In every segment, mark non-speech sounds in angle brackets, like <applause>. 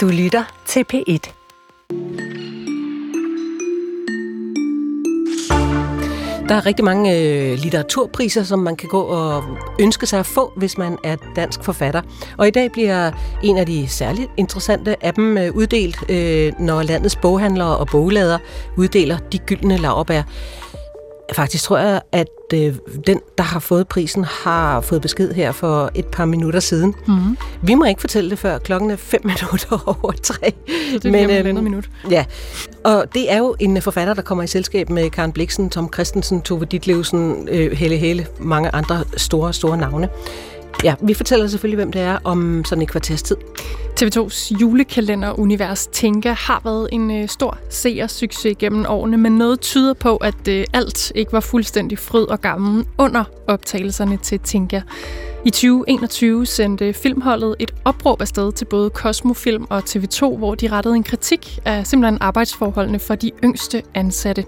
Du lytter til P1. Der er rigtig mange øh, litteraturpriser, som man kan gå og ønske sig at få, hvis man er dansk forfatter. Og i dag bliver en af de særligt interessante af dem øh, uddelt, øh, når landets boghandlere og boglader uddeler de gyldne laurbær. Faktisk tror jeg, at øh, den, der har fået prisen, har fået besked her for et par minutter siden. Mm-hmm. Vi må ikke fortælle det før klokken er fem <laughs> minutter over tre. Så det Men, øhm, minut. Ja, og det er jo en forfatter, der kommer i selskab med Karen Bliksen, Tom Christensen, Tove Ditlevsen, øh, Helle Helle, mange andre store, store navne. Ja, vi fortæller selvfølgelig, hvem det er om sådan et kvarters tid. TV2's julekalender Univers Tænker har været en øh, stor seersucces gennem årene, men noget tyder på, at øh, alt ikke var fuldstændig fryd og gammel under optagelserne til Tænker. I 2021 sendte filmholdet et opråb afsted til både Cosmofilm og TV2, hvor de rettede en kritik af simpelthen arbejdsforholdene for de yngste ansatte.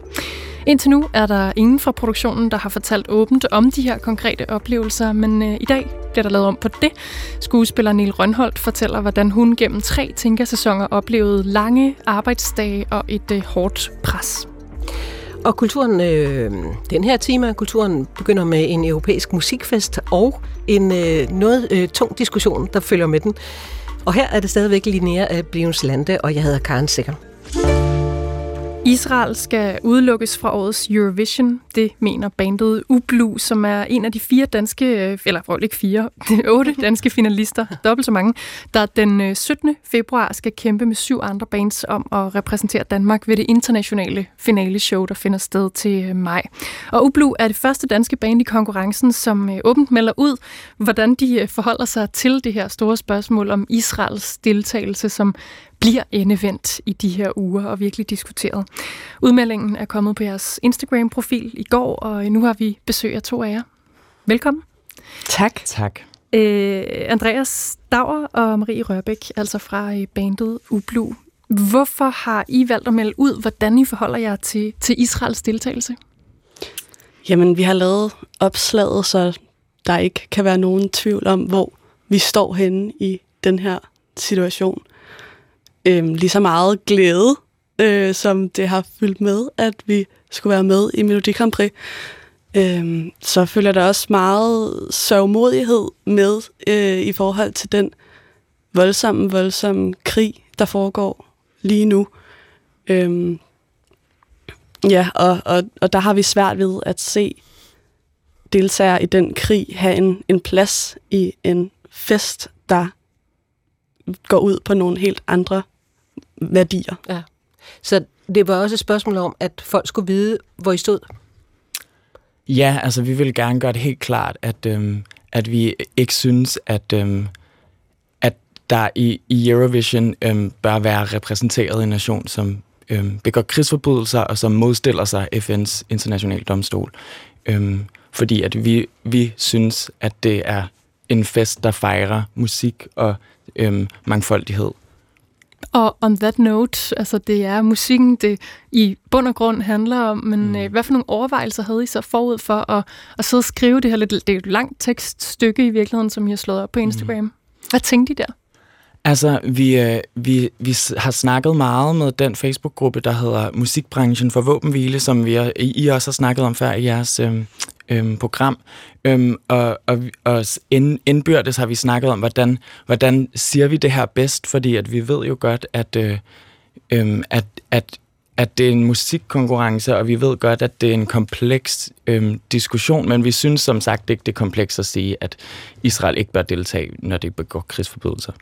Indtil nu er der ingen fra produktionen, der har fortalt åbent om de her konkrete oplevelser, men øh, i dag bliver der lavet om på det. Skuespiller Neil Rønholdt fortæller, hvordan hun gennem tre tænkersæsoner oplevede lange arbejdsdage og et øh, hårdt pres. Og kulturen, øh, den her time af kulturen begynder med en europæisk musikfest og en øh, noget øh, tung diskussion, der følger med den. Og her er det stadigvæk Linnea af Blivens Lande, og jeg hedder Karen Sikker. Israel skal udelukkes fra årets Eurovision. Det mener bandet Ublu, som er en af de fire danske, øh, eller ikke fire, <laughs> otte danske finalister, dobbelt så mange, der den øh, 17. Februar skal kæmpe med syv andre bands om at repræsentere Danmark ved det internationale finaleshow, der finder sted til øh, maj. Og Ublu er det første danske band i konkurrencen, som åbent melder ud, hvordan de forholder sig til det her store spørgsmål om Israels deltagelse som bliver endevendt i de her uger og virkelig diskuteret. Udmeldingen er kommet på jeres Instagram-profil i går, og nu har vi besøg af to af jer. Velkommen. Tak. Tak. Øh, Andreas Dauer og Marie Rørbæk, altså fra øh, bandet Ublu. Hvorfor har I valgt at melde ud, hvordan I forholder jer til, til Israels deltagelse? Jamen, vi har lavet opslaget, så der ikke kan være nogen tvivl om, hvor vi står henne i den her situation øh, lige så meget glæde, øh, som det har fyldt med, at vi skulle være med i Melodi Grand Prix. Øh, så følger der også meget sørgmodighed med øh, i forhold til den voldsomme, voldsomme krig, der foregår lige nu. Øh, ja, og, og, og der har vi svært ved at se deltagere i den krig have en, en plads i en fest, der går ud på nogle helt andre værdier. Ja. Så det var også et spørgsmål om, at folk skulle vide, hvor I stod? Ja, altså vi vil gerne gøre det helt klart, at, øhm, at vi ikke synes, at, øhm, at der i, i Eurovision øhm, bør være repræsenteret en nation, som øhm, begår krigsforbrydelser og som modstiller sig FN's internationale domstol. Øhm, fordi at vi, vi synes, at det er en fest, der fejrer musik og øhm, mangfoldighed. Og on that note, altså det er musikken, det i bund og grund handler om, men mm. øh, hvad for nogle overvejelser havde I så forud for at, at sidde og skrive det her lidt, det er et langt tekststykke i virkeligheden, som I har slået op på mm. Instagram. Mm. Hvad tænkte I der? Altså, vi, øh, vi, vi har snakket meget med den Facebook-gruppe, der hedder Musikbranchen for Våbenhvile, som vi, I også har snakket om før i jeres øh, øh, program. Øhm, og, og, og ind, indbyrdes har vi snakket om, hvordan, hvordan siger vi det her bedst, fordi at vi ved jo godt, at, øh, øh, at, at, at det er en musikkonkurrence, og vi ved godt, at det er en kompleks øh, diskussion, men vi synes som sagt ikke, det er kompleks at sige, at Israel ikke bør deltage, når det begår krigsforbrydelser.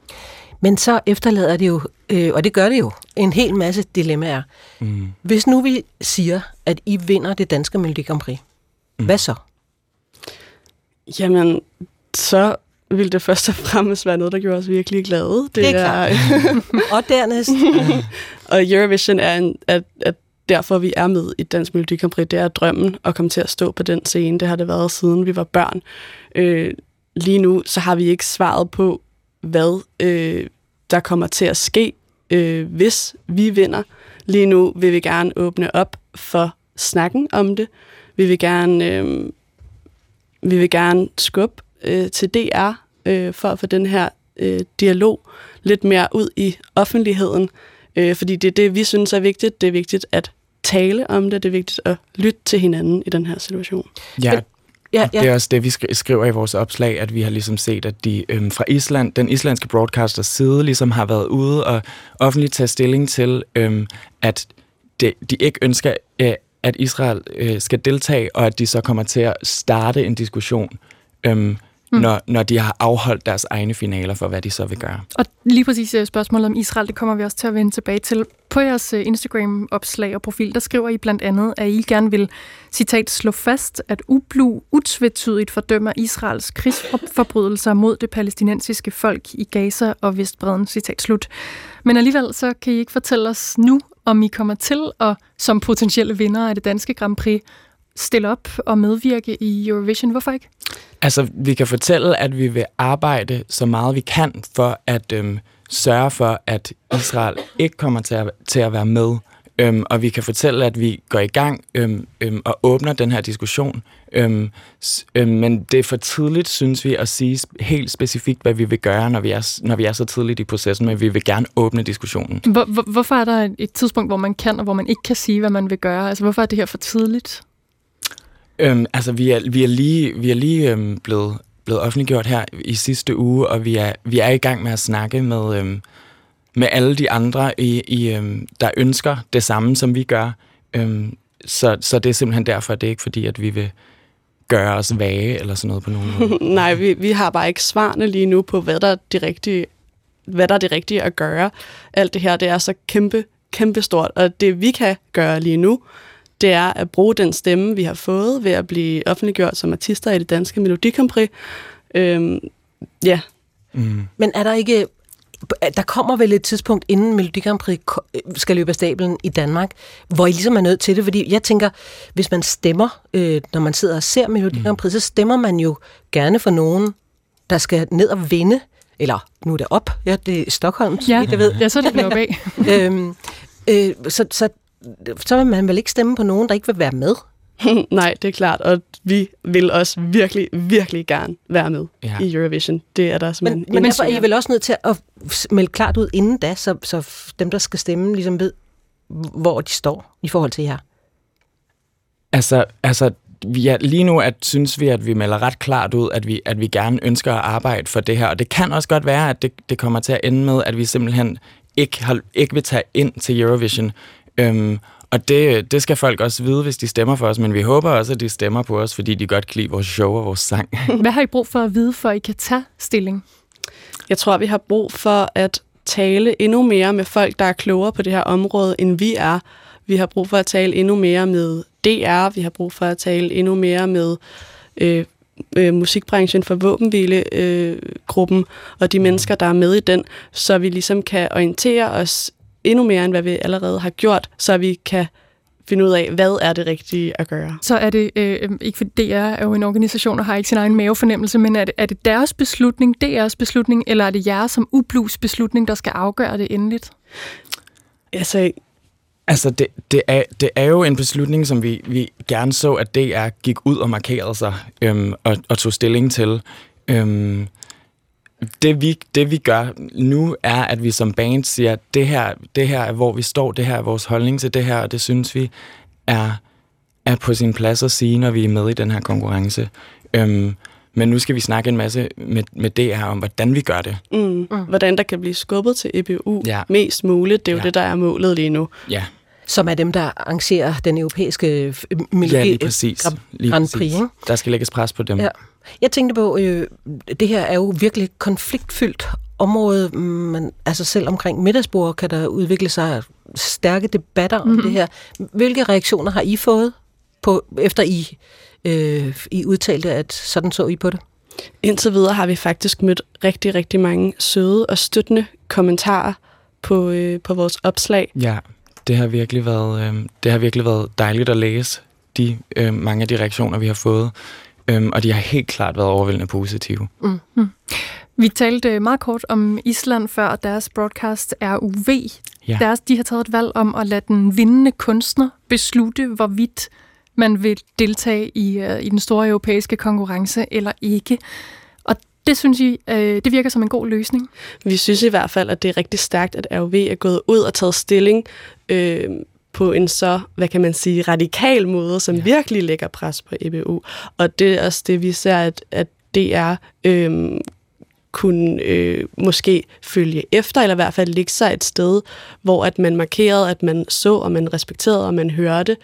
Men så efterlader det jo, øh, og det gør det jo, en hel masse dilemmaer. Mm. Hvis nu vi siger, at I vinder det danske Melodi Grand Prix, mm. hvad så? Jamen, så vil det først og fremmest være noget, der gjorde os virkelig glade. Det, det er, er <laughs> og dernæst. og Eurovision er, en, er, er derfor, vi er med i Dansk Melodi Grand Prix. Det er drømmen at komme til at stå på den scene. Det har det været, siden vi var børn. Øh, lige nu, så har vi ikke svaret på, hvad øh, der kommer til at ske, øh, hvis vi vinder. Lige nu vil vi gerne åbne op for snakken om det. Vi vil gerne øh, vi vil gerne skubbe øh, til DR øh, for at få den her øh, dialog lidt mere ud i offentligheden, øh, fordi det er det, vi synes er vigtigt. Det er vigtigt at tale om det, det er vigtigt at lytte til hinanden i den her situation. Ja, Men- Ja, Det er også det, vi skri- skriver i vores opslag, at vi har ligesom set, at de øhm, fra Island, den islandske broadcasters side, ligesom har været ude og offentligt tage stilling til, øhm, at de, de ikke ønsker, øh, at Israel øh, skal deltage, og at de så kommer til at starte en diskussion, øhm, mm. når, når de har afholdt deres egne finaler for, hvad de så vil gøre. Og lige præcis øh, spørgsmålet om Israel, det kommer vi også til at vende tilbage til. På jeres øh, Instagram-opslag og profil, der skriver I blandt andet, at I gerne vil, citat, slå fast, at ublu utvetydigt fordømmer Israels krigsforbrydelser mod det palæstinensiske folk i Gaza og Vestbreden, citat slut. Men alligevel så kan I ikke fortælle os nu, om I kommer til at, som potentielle vinder af det danske Grand Prix, stille op og medvirke i Eurovision. Hvorfor ikke? Altså, vi kan fortælle, at vi vil arbejde så meget vi kan for at øhm, sørge for, at Israel ikke kommer til at, til at være med. Øhm, og vi kan fortælle, at vi går i gang øhm, øhm, og åbner den her diskussion. Øhm, øhm, men det er for tidligt, synes vi, at sige helt specifikt, hvad vi vil gøre, når vi er, når vi er så tidligt i processen, men vi vil gerne åbne diskussionen. Hvor, hvor, hvorfor er der et- et tidspunkt, hvor man kan, og hvor man ikke kan sige, hvad man vil gøre? Altså, hvorfor er det her for tidligt? Øhm, altså, vi er, vi er lige, vi er lige øhm, blevet, blevet offentliggjort her i sidste uge, og vi er, vi er i gang med at snakke med, øhm, med alle de andre, i, i, øhm, der ønsker det samme, som vi gør. Øhm, så, så det er simpelthen derfor, det er ikke fordi, at vi vil gøre os vage eller sådan noget på nogen måde. <laughs> Nej, vi, vi har bare ikke svarene lige nu på, hvad der er det rigtige, hvad der er det rigtige at gøre. Alt det her, det er så kæmpe, kæmpe stort, og det vi kan gøre lige nu, det er at bruge den stemme, vi har fået ved at blive offentliggjort som artister i det danske Melodi Grand Prix. Øhm, ja, Mm. Men er der ikke... Der kommer vel et tidspunkt, inden Melodi Grand Prix ko- skal løbe af stablen i Danmark, hvor I ligesom er nødt til det, fordi jeg tænker, hvis man stemmer, øh, når man sidder og ser Melodi Grand Prix, så stemmer man jo gerne for nogen, der skal ned og vinde, eller nu er det op, ja, det er Stockholm, Ja, vidt jeg ved. ja så er det blevet af. <laughs> øhm, øh, så, så, så vil man vel ikke stemme på nogen, der ikke vil være med? <laughs> nej, det er klart, og vi vil også virkelig, virkelig gerne være med Ja. ja. i Eurovision. Det er der Men, simpelthen men ingen derfor er I vel også nødt til at melde klart ud inden da, så, så dem, der skal stemme, ligesom ved, hvor de står i forhold til jer. Altså, altså vi er, lige nu at, synes vi, at vi melder ret klart ud, at vi, at vi gerne ønsker at arbejde for det her. Og det kan også godt være, at det, det kommer til at ende med, at vi simpelthen ikke, har, ikke vil tage ind til Eurovision. Øhm, og det, det skal folk også vide, hvis de stemmer for os. Men vi håber også, at de stemmer på os, fordi de godt kan lide vores show og vores sang. <laughs> Hvad har I brug for at vide, for at I kan tage stilling? Jeg tror, vi har brug for at tale endnu mere med folk, der er klogere på det her område, end vi er. Vi har brug for at tale endnu mere med DR. Vi har brug for at tale endnu mere med øh, øh, musikbranchen for våbenhvilegruppen øh, gruppen, og de mennesker, der er med i den, så vi ligesom kan orientere os endnu mere, end hvad vi allerede har gjort, så vi kan finde ud af, hvad er det rigtige at gøre. Så er det, øh, ikke fordi DR er jo en organisation og har ikke sin egen mavefornemmelse, men er det, er det deres beslutning, DR's beslutning, eller er det jeres som ublus beslutning, der skal afgøre det endeligt? Altså, Altså, det, det, er, det er jo en beslutning, som vi, vi gerne så, at DR gik ud og markerede sig øhm, og, og tog stilling til. Øhm, det, vi, det vi gør nu, er, at vi som band siger, at det her, det her er, hvor vi står, det her er vores holdning til det her, og det synes vi er, er på sin plads at sige, når vi er med i den her konkurrence. Øhm, men nu skal vi snakke en masse med, med DR om, hvordan vi gør det. mm, mm. hvordan der kan blive skubbet til EBU Ja. mest muligt, det er jo ja. det, der er målet lige nu. Ja, Som er dem, der arrangerer den europæiske Melodi ja lige præcis. Grand- Lige Grand præcis. Prix, ikke? Der skal lægges pres på dem. Ja. Jeg tænkte på, øh, det her er jo virkelig konfliktfyldt område, men altså selv omkring middagsbord kan der udvikle sig stærke debatter om mm-hmm. det her. Hvilke reaktioner har I fået, på, efter I, øh, I udtalte, at sådan så I på det? Indtil videre har vi faktisk mødt rigtig, rigtig mange søde og støttende kommentarer på, øh, på vores opslag. Ja, det har virkelig været, øh, det har virkelig været dejligt at læse de øh, mange af de reaktioner, vi har fået. Øhm, og de har helt klart været overvældende positive. Vi talte øh, meget kort om Island før, og deres broadcast RUV. Ja. Deres, de har taget et valg om at lade den vindende kunstner beslutte, hvorvidt man vil deltage i, uh, i den store europæiske konkurrence eller ikke. Det synes I, øh, det virker som en god løsning? Vi synes i hvert fald, at det er rigtig stærkt, at ROV er gået ud og taget stilling øh, på en så, hvad kan man sige, radikal måde, som ja. virkelig lægger pres på EBU. Og det er også det, vi ser, at, at DR øh, kunne øh, måske følge efter, eller i hvert fald ligge sig et sted, hvor at man markerede, at man så, og man respekterede, og man hørte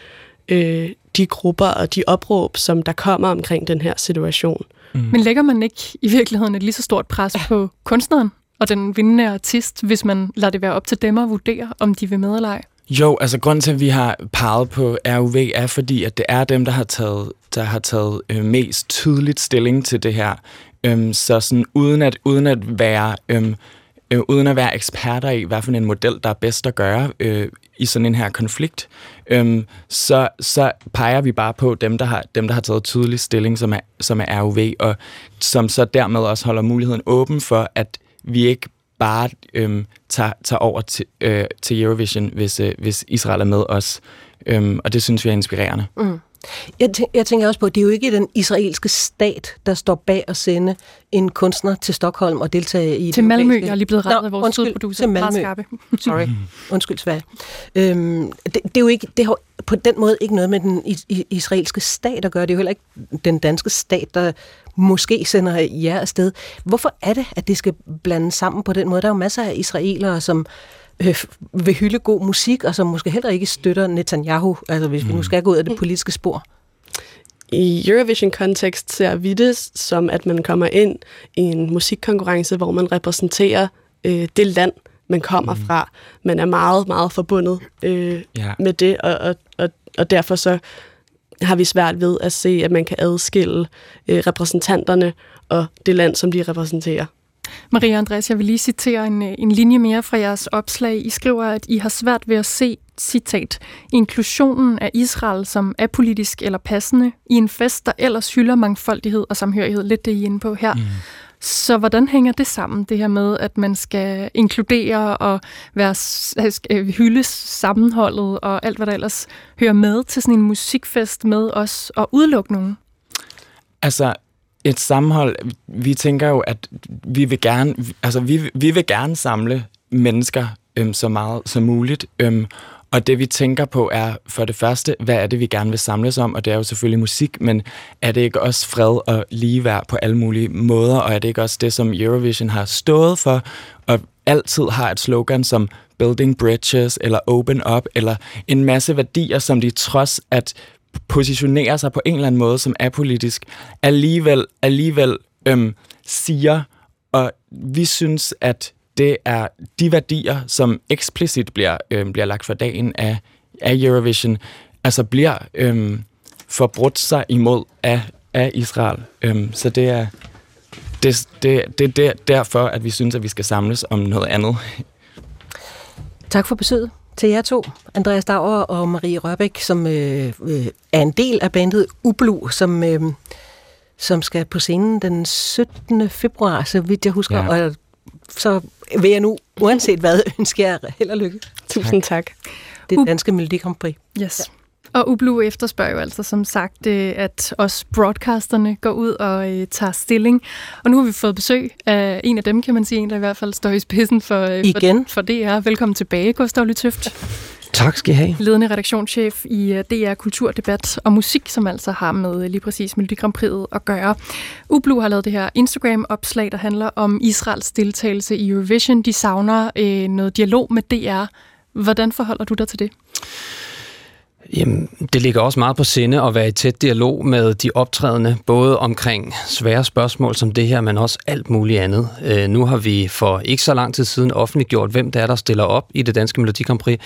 øh, de grupper og de opråb, som der kommer omkring den her situation. Mm. Men lægger man ikke i virkeligheden et lige så stort pres på kunstneren og den vindende artist, hvis man lader det være op til dem at vurdere, om de vil med eller ej? Jo, altså grunden til, at vi har peget på RUV, er fordi, at det er dem, der har taget, der har taget øh, mest tydeligt stilling til det her. Øhm, så sådan, uden at, uden at være... Øhm, øh, uden at være eksperter i, hvad for en model, der er bedst at gøre øh, i sådan en her konflikt, øh, så, så peger vi bare på dem, der har, dem, der har taget tydelig stilling, som er, som er ROV, og som så dermed også holder muligheden åben for, at vi ikke bare øh, tager, tager over til, øh, til Eurovision, hvis, øh, hvis Israel er med os. Øhm, og det synes vi er inspirerende. Mm. Jeg, tæ- jeg tænker også på, at det er jo ikke den israelske stat, der står bag at sende en kunstner til Stockholm og deltage i Til Malmø, jeg er lige blevet rettet af vores undskyld, producer. Til Malmø. <laughs> Sorry. Undskyld, Sverige. Øhm, det, det, er jo ikke, det har på den måde ikke noget med den israelske stat at gøre. Det er jo heller ikke den danske stat, der måske sender jer afsted. Hvorfor er det, at det skal blandes sammen på den måde? Der er jo masser af israelere, som øh, vil hylde god musik, og som måske heller ikke støtter Netanyahu, altså hvis mm. vi nu mm. skal gå ud af det politiske spor. I Eurovision-kontekst ser vi det som, at man kommer ind i en musikkonkurrence, hvor man repræsenterer øh, det land, man kommer mm. fra. Man er meget, meget forbundet øh, ja. med det, og, og, og, og derfor så har vi svært ved at se, at man kan adskille øh, repræsentanterne og det land, som de repræsenterer. Maria Andreas, jeg vil lige citere en, øh, en linje mere fra jeres opslag. I skriver, at I har svært ved at se, citat, inklusionen af Israel som apolitisk eller passende i en fest, der ellers hylder mangfoldighed og samhørighed. Lidt det, I er inde på her. Mm. Så hvordan hænger det sammen, det her med, at man skal inkludere og være, skal hylde sammenholdet og alt, hvad der ellers hører med til sådan en musikfest med os og udelukke nogen? Altså, et sammenhold, vi tænker jo, at vi vil gerne, altså vi, vi vil gerne samle mennesker øhm, så meget som muligt. Øhm, og det vi tænker på er for det første, hvad er det, vi gerne vil samles om? Og det er jo selvfølgelig musik, men er det ikke også fred og ligeværd på alle mulige måder? Og er det ikke også det, som Eurovision har stået for? Og altid har et slogan som Building Bridges, eller Open Up, eller en masse værdier, som de trods at positionerer sig på en eller anden måde som apolitisk, alligevel, alligevel øhm, siger, og vi synes, at det er de værdier, som eksplicit bliver, øhm, bliver lagt for dagen af, af Eurovision, altså bliver øhm, forbrudt sig imod af, af Israel. Øhm, så det er, det, det, det, det er derfor, at vi synes, at vi skal samles om noget andet. Tak for besøget til jer to, Andreas Dauer og Marie Rørbæk, som øh, øh, er en del af bandet Ublu, som, øh, som skal på scenen den 17. februar, så vidt jeg husker. Ja. Og så vil jeg nu, uanset hvad, <laughs> ønske jer held og lykke. Tusind tak. Det danske Melodi Grand Prix. Yes. Ja. Og Ublu efterspørger jo altså som sagt, øh, at os broadcasterne går ud og øh, tager stilling. Og nu har vi fået besøg af en af dem, kan man sige, en der i hvert fald står i spidsen for, øh, Igen. for, for DR. Velkommen tilbage, Gustav Lytøft. Tak skal I have. Ledende redaktionschef i DR Kulturdebat og Musik, som altså har med lige præcis Melodi Grand Prix at gøre. Ublu har lavet det her Instagram-opslag, der handler om Israels deltagelse i Eurovision. De savner øh, noget dialog med DR. Hvordan forholder du dig til det? Jamen, det ligger også meget på sinde at være i tæt dialog med de optrædende, både omkring svære spørgsmål som det her, men også alt muligt andet. Øh, nu har vi for ikke så lang tid siden offentliggjort, hvem der er, der stiller op i det danske Melodi Grand Prix.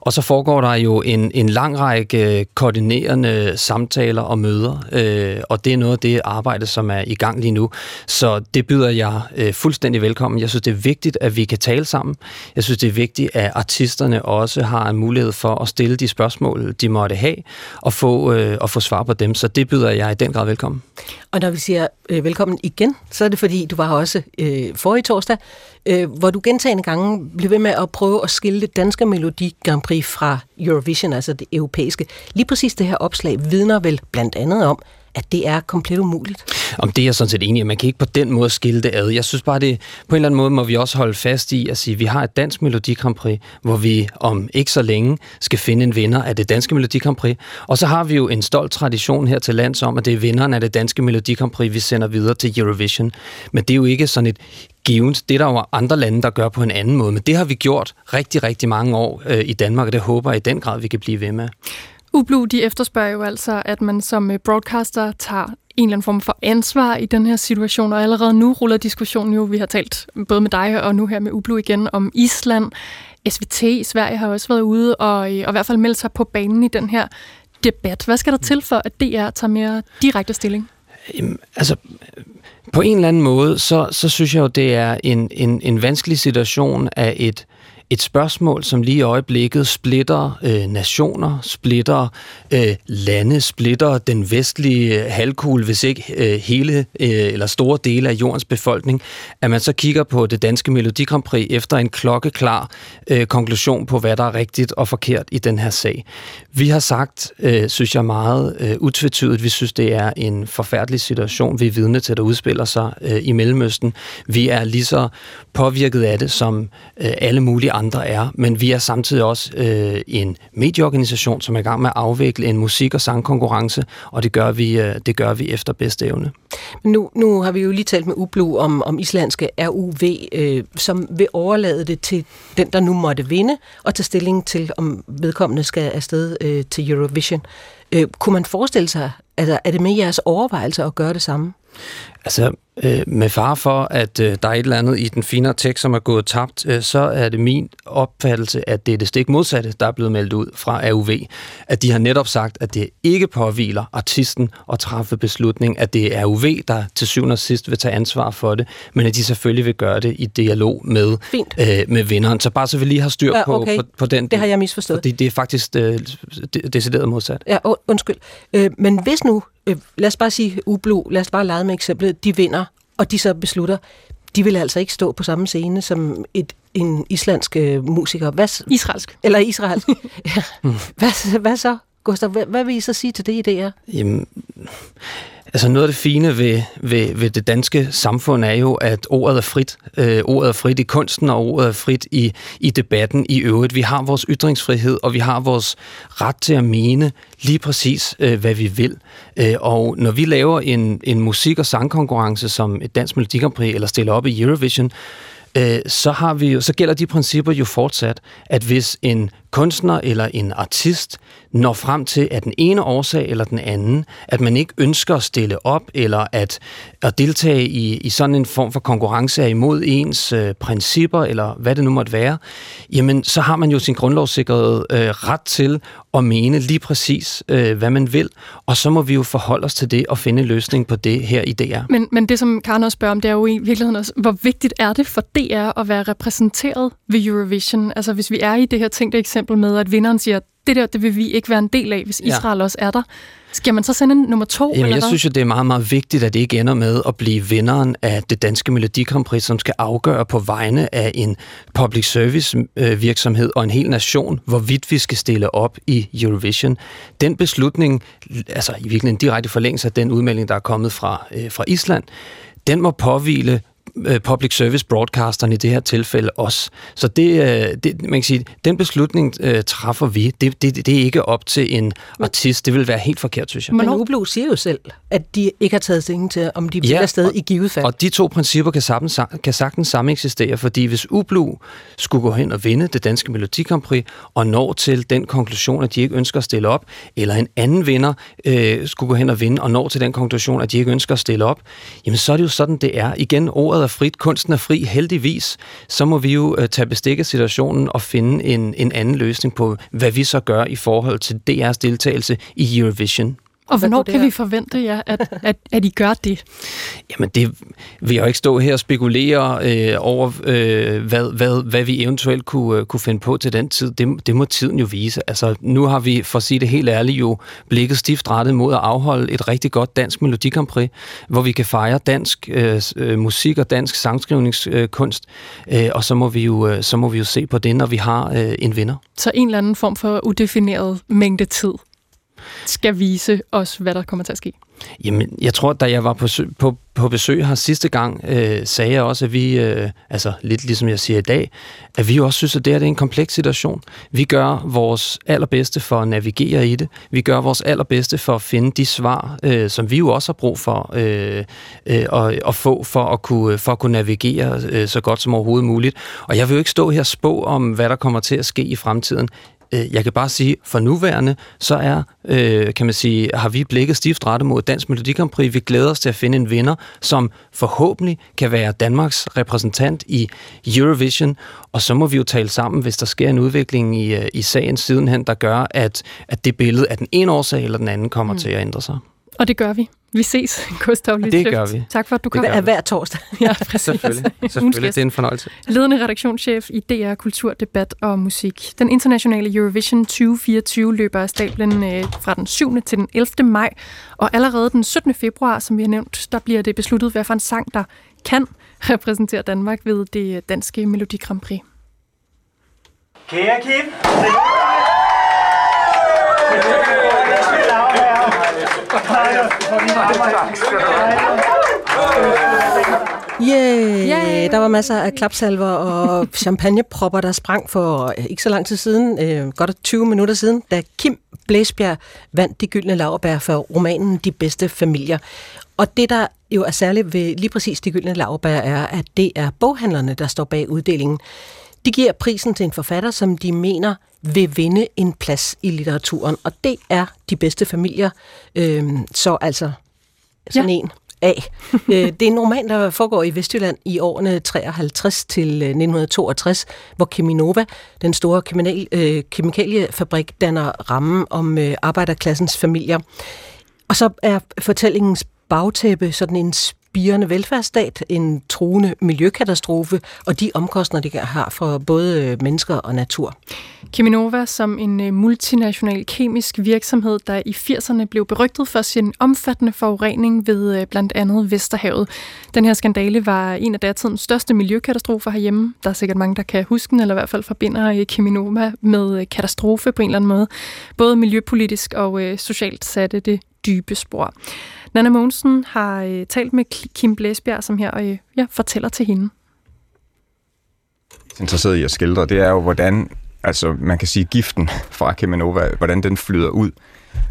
Og så foregår der jo en, en lang række koordinerende samtaler og møder, øh, og det er noget af det arbejde, som er i gang lige nu. Så det byder jeg øh, fuldstændig velkommen. Jeg synes, det er vigtigt, at vi kan tale sammen. Jeg synes, det er vigtigt, at artisterne også har en mulighed for at stille de spørgsmål, de måtte have, og få, øh, og få svar på dem. Så det byder jeg i den grad velkommen. Og når vi siger øh, velkommen igen, så er det fordi, du var her også øh, forrige torsdag, øh, hvor du gentagende gange blev ved med at prøve at skille det danske Melodi Grand Prix fra Eurovision, altså det europæiske. Lige præcis det her opslag vidner vel blandt andet om, at det er komplet umuligt? Om det er jeg sådan set enig i. Man kan ikke på den måde skille det ad. Jeg synes bare, det på en eller anden måde må vi også holde fast i at sige, at vi har et dansk Melodi Grand Prix, hvor vi om ikke så længe skal finde en vinder af det danske Melodi Grand Prix. Og så har vi jo en stolt tradition her til lands om, at det er vinderen af det danske Melodi Grand Prix, vi sender videre til Eurovision. Men det er jo ikke sådan et givet. Det er der jo andre lande, der gør på en anden måde. Men det har vi gjort rigtig, rigtig mange år øh, i Danmark, og det håber jeg i den grad, vi kan blive ved med. Ublu, de efterspørger jo altså, at man som øh, broadcaster tager en eller anden form for ansvar i den her situation, og allerede nu ruller diskussionen jo, vi har talt både med dig og nu her med Ublu igen, om Island. SVT i Sverige har også været ude og, øh, og i hvert fald meldt sig på banen i den her debat. Hvad skal der til for, at DR tager mere direkte stilling? Jamen, altså, på en eller anden måde, så, så synes jeg jo, det er en, en, en vanskelig situation af et et spørgsmål, som lige i øjeblikket splitter øh, nationer, splitter øh, lande, splitter den vestlige øh, halvkugle, hvis ikke øh, hele øh, eller store dele af jordens befolkning, at man så kigger på det danske Melodi efter en klokkeklar øh, konklusion på, hvad der er rigtigt og forkert i den her sag. Vi har sagt, øh, synes jeg meget øh, utvetydigt, vi synes, det er en forfærdelig situation, vi er vidne til, der udspiller sig øh, i Mellemøsten. Vi er lige så påvirket af det, som øh, alle mulige andre er, men vi er samtidig også øh, en medieorganisation, som er i gang med at afvikle en musik- og sangkonkurrence, og det gør vi, øh, det gør vi efter bedste evne. Nu, nu har vi jo lige talt med Ublu om, om islandske RUV, øh, som vil overlade det til den, der nu måtte vinde, og tage stilling til, om vedkommende skal afsted øh, til Eurovision. Øh, kunne man forestille sig, altså, er det med jeres overvejelser at gøre det samme? Altså, øh, med far for, at øh, der er et eller andet i den finere tekst, som er gået tabt, øh, så er det min opfattelse, at det er det stik modsatte, der er blevet meldt ud fra AUV. At de har netop sagt, at det ikke påviler artisten at træffe beslutning, at det er AUV, der til syvende og sidst vil tage ansvar for det, men at de selvfølgelig vil gøre det i dialog med, øh, med vinderen. Så bare så vi lige har styr ja, okay. på, på, på den. Det har jeg misforstået. Fordi det er faktisk øh, decideret modsat. Ja, undskyld. Øh, men hvis nu øh, lad os bare sige Ublu, lad os bare lege med eksemplet, de vinder, og de så beslutter, de vil altså ikke stå på samme scene som et, en islandsk øh, musiker. Hvad, Israelsk. Eller israelsk. <laughs> ja. hvad, hvad så, Gustav? Hvad, hvad vil I så sige til det, idéer? Jamen, Altså noget af det fine ved, ved, ved det danske samfund er jo, at ordet er frit. Øh, ordet er frit i kunsten, og ordet er frit i, i debatten i øvrigt. Vi har vores ytringsfrihed, og vi har vores ret til at mene lige præcis, øh, hvad vi vil. Øh, og når vi laver en, en musik- og sangkonkurrence som et dansk melodikampri, eller stiller op i Eurovision, øh, så, har vi jo, så gælder de principper jo fortsat, at hvis en kunstner eller en artist når frem til, at den ene årsag eller den anden, at man ikke ønsker at stille op, eller at, at deltage i, i sådan en form for konkurrence er imod ens øh, principper, eller hvad det nu måtte være, jamen så har man jo sin grundlovssikrede øh, ret til at mene lige præcis, øh, hvad man vil, og så må vi jo forholde os til det og finde en løsning på det her i DR. Men, men det, som Karen også spørger om, det er jo i virkeligheden også, hvor vigtigt er det for DR at være repræsenteret ved Eurovision? Altså hvis vi er i det her tænkte eksempel med, at vinderen siger, det der, det vil vi ikke være en del af, hvis Israel ja. også er der. Skal man så sende en nummer to? Jamen, eller jeg hvad? synes jo, det er meget, meget vigtigt, at det ikke ender med at blive vinderen af det danske Melodi Grand Prix, som skal afgøre på vegne af en public service øh, virksomhed og en hel nation, hvorvidt vi skal stille op i Eurovision. Den beslutning, altså i virkeligheden direkte forlængelse af den udmelding, der er kommet fra, øh, fra Island, den må påvile public service broadcasterne i det her tilfælde også. Så det, øh, det man kan sige, den beslutning uh, træffer vi. Det, det, det er ikke op til en artist. Det vil være helt forkert, synes jeg. Men Ublu siger jo selv, at de ikke har taget stilling til, om de bliver ja, afsted og, i givet fald. Og de to principper kan, sammen, kan sagtens samme eksistere, fordi hvis Ublu skulle gå hen og vinde det danske Melodi Grand Prix, og nå til den konklusion, at de ikke ønsker at stille op, eller en anden vinder øh, skulle gå hen og vinde, og nå til den konklusion, at de ikke ønsker at stille op, jamen så er det jo sådan, det er. Igen, ordet ordet er frit, kunsten er fri, heldigvis, så må vi jo øh, tage bestik af situationen og finde en, en anden løsning på, hvad vi så gør i forhold til DR's deltagelse i Eurovision. Og hvornår kan vi forvente ja, at, at, at I gør det? Jamen, det vil jeg ikke stå her og spekulere øh, over, øh, hvad, hvad, hvad vi eventuelt kunne, øh, kunne finde på til den tid. Det, det må tiden jo vise. Altså, nu har vi, for at sige det helt ærligt, jo blikket stift rettet mod at afholde et rigtig godt dansk Melodi Grand Prix, hvor vi kan fejre dansk øh, øh musik og dansk sangskrivningskunst, øh, og så må, vi jo, øh, så må vi jo se på det, når vi har øh, en vinder. Så en eller anden form for udefineret mængde tid? Skal vise os, hvad der kommer til at ske? Jamen, jeg tror, da jeg var på, på, på besøg her sidste gang, øh, sagde jeg også, at vi, øh, altså lidt ligesom jeg siger i dag, at vi også synes, at det, her, det er en kompleks situation. Vi gør vores allerbedste for at navigere i det. Vi gør vores allerbedste for at finde de svar, øh, som vi jo også har brug for øh, øh, at, at få for at kunne, øh, for at kunne navigere øh, så godt som overhovedet muligt. Og jeg vil jo ikke stå her og spå om, hvad der kommer til at ske i fremtiden. Øh, jeg kan bare sige, for nuværende, så er, øh, kan man sige, har vi blikket stift rettet mod Dansk Melodi Grand Prix. Vi glæder os til at finde en vinder, som forhåbentlig kan være Danmarks repræsentant i Eurovision. Og så må vi jo tale sammen, hvis der sker en udvikling i, øh, i sagen sidenhen, der gør, at, at det billede af den ene årsag eller den anden kommer mm. til at ændre sig. Og det gør vi. Vi ses, <laughs> Gustav Lytscheft. Det gør vi. Tak for, at du kom. Det er hver torsdag. <laughs> ja, præcis. Selvfølgelig. Selvfølgelig. Det er en fornøjelse. Ledende redaktionschef i DR Kultur, Debat og Musik. Den internationale Eurovision 2024 løber af stablen øh, fra den 7. til den 11. maj. Og allerede den 17. februar, som vi har nævnt, der bliver det besluttet, hvad for en sang, der kan <laughs> repræsentere Danmark ved det danske Melodi Grand Prix. Kære Kim, Yeah. yeah! Der var masser af klapsalver og champagnepropper, der sprang for øh, ikke så lang tid siden, øh, godt 20 minutter siden, da Kim Blæsbjerg vandt de gyldne laverbær for romanen De bedste familier. Og det, der jo er særligt ved lige præcis de gyldne laverbær, er, at det er boghandlerne, der står bag uddelingen. De giver prisen til en forfatter, som de mener vil vinde en plads i litteraturen, og det er de bedste familier. Øh, så altså sådan ja. en af. Øh, det er en roman, der foregår i Vestjylland i årene 53 til 1962, øh, hvor Keminova, den store kemical, øh, kemikaliefabrik, danner rammen om øh, arbejderklassens familier. Og så er fortællingens bagtæppe sådan en spirende velfærdsstat, en truende miljøkatastrofe og de omkostninger, det har for både øh, mennesker og natur. Keminova som en øh, multinational kemisk virksomhed, der i 80'erne blev berygtet for sin omfattende forurening ved øh, blandt andet Vesterhavet. Den her skandale var en af datidens største miljøkatastrofer herhjemme. Der er sikkert mange, der kan huske den, eller i hvert fald forbinder Keminova med katastrofe på en eller anden måde. Både miljøpolitisk og socialt satte det dybe spor. Nana Mogensen har øh, talt med Kim Blæsbjerg, som her øh, ja, fortæller til hende. Interesseret i at skildre, det er jo, hvordan altså, man kan sige, giften fra Kemenova, hvordan den flyder ud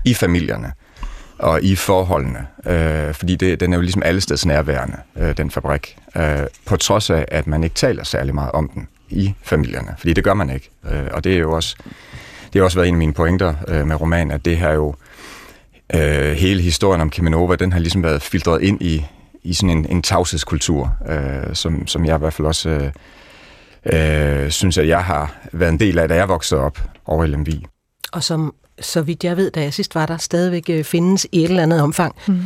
i familierne og i forholdene. Øh, fordi det, den er jo ligesom alle steds nærværende, øh, den fabrik. Øh, på trods af, at man ikke taler særlig meget om den i familierne. Fordi det gør man ikke. Øh, og det er jo også, det har også været en af mine pointer øh, med romanen, at det her jo øh, hele historien om Kemenova, den har ligesom været filtreret ind i, i sådan en, en tavshedskultur, øh, som, som jeg i hvert fald også øh, øh, synes, at jeg har været en del af, da jeg voksede op over i Lemvig. Og som, så vidt jeg ved, da jeg sidst var der, stadigvæk øh, findes i et eller andet omfang. Mm.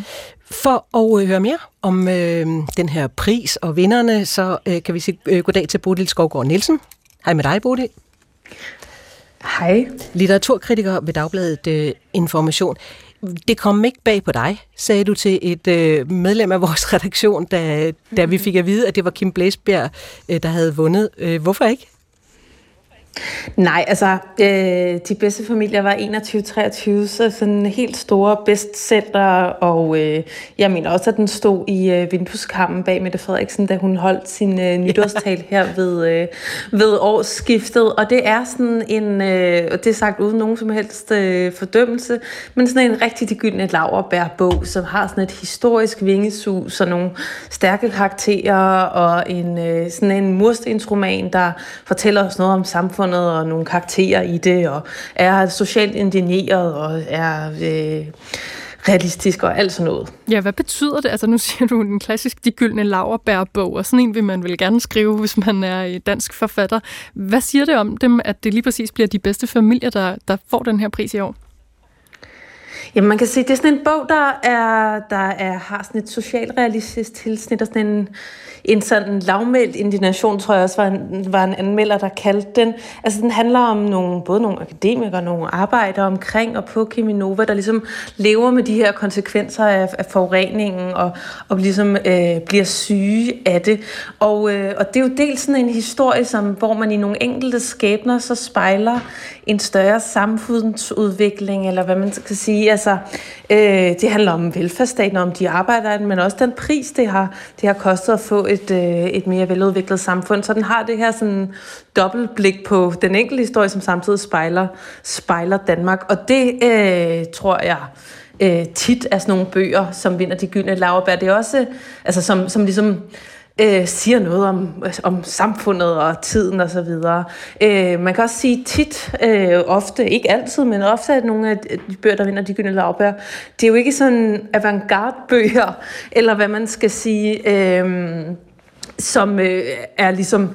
For at øh, høre mere om øh, den her pris og vinderne, så øh, kan vi sige øh, goddag til Bodil Skovgaard Nielsen. Hej med dig, Bodil. Hej. Litteraturkritiker ved Dagbladet øh, Information det kom ikke bag på dig, sagde du til et øh, medlem af vores redaktion, da, da vi fik at vide, at det var Kim Blæsbjerg, øh, der havde vundet. Øh, hvorfor ikke? Nej, altså øh, De bedste familier var 21-23, så sådan helt store bestseller, og øh, jeg mener også, at den stod i øh, vindueskammen bag Mette Frederiksen, da hun holdt sin øh, nytårstal her ved, øh, ved årsskiftet. Og det er sådan en, øh, og det er sagt uden nogen som helst øh, fordømmelse, men sådan en rigtig de gyldne laverbær-bog, som har sådan et historisk vingesus og nogle stærke karakterer, og en, øh, sådan en murstensroman, der fortæller os noget om samfundet samfundet og nogle karakterer i det, og er socialt indigneret og er øh, realistisk og alt sådan noget. Ja, hvad betyder det? Altså nu siger du den klassisk De Gyldne Laverbær-bog, og sådan en vil man vel gerne skrive, hvis man er dansk forfatter. Hvad siger det om dem, at det lige præcis bliver de bedste familier, der, der får den her pris i år? Jamen, man kan sige, det er sådan en bog, der, er, der er, har sådan et socialrealistisk tilsnit og sådan en, en sådan lavmældt indignation, tror jeg også var en, var en anmelder, der kaldte den. Altså, den handler om nogle, både nogle akademikere og nogle arbejdere omkring og på Kiminova, der ligesom lever med de her konsekvenser af, af forureningen og, og ligesom øh, bliver syge af det. Og, øh, og det er jo dels sådan en historie, som, hvor man i nogle enkelte skæbner så spejler en større samfundsudvikling, eller hvad man kan sige. Altså, øh, det handler om velfærdsstaten, om de arbejder, men også den pris, det har, det har kostet at få et, øh, et mere veludviklet samfund. Så den har det her sådan dobbeltblik på den enkelte historie, som samtidig spejler, spejler Danmark. Og det øh, tror jeg øh, tit er sådan nogle bøger, som vinder de gyldne laverbær. Det er også, altså som, som ligesom øh, siger noget om, om samfundet og tiden og så videre. Øh, man kan også sige tit, øh, ofte, ikke altid, men ofte at nogle af de bøger, der vinder de gyldne lavbær, det er jo ikke sådan avantgarde-bøger, eller hvad man skal sige, øh, som øh, er ligesom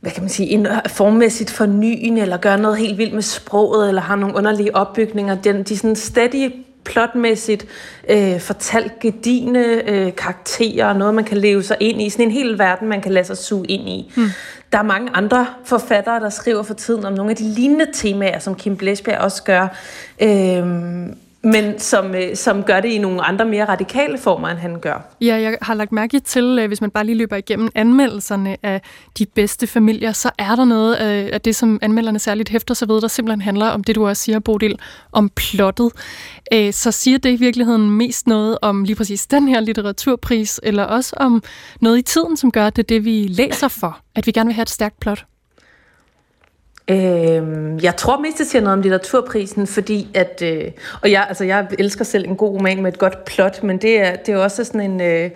hvad kan man sige, en formmæssigt fornyende, eller gør noget helt vildt med sproget, eller har nogle underlige opbygninger. Den, de sådan steady plotmæssigt øh, fortalt gedine øh, karakterer, noget man kan leve sig ind i, sådan en hel verden, man kan lade sig suge ind i. Hmm. Der er mange andre forfattere, der skriver for tiden om nogle af de lignende temaer, som Kim Blæsbjerg også gør. Øh, men som, øh, som gør det i nogle andre mere radikale former, end han gør. Ja, jeg har lagt mærke til, øh, hvis man bare lige løber igennem anmeldelserne af de bedste familier, så er der noget øh, af det, som anmelderne særligt hæfter sig ved, der simpelthen handler om det, du også siger, Bodil, om plottet. Øh, så siger det i virkeligheden mest noget om lige præcis den her litteraturpris, eller også om noget i tiden, som gør det det, vi læser for, at vi gerne vil have et stærkt plot? Øh, jeg tror mest, det siger noget om litteraturprisen, fordi at, øh, og jeg, altså, jeg elsker selv en god roman med et godt plot, men det er, det er også sådan en, øh,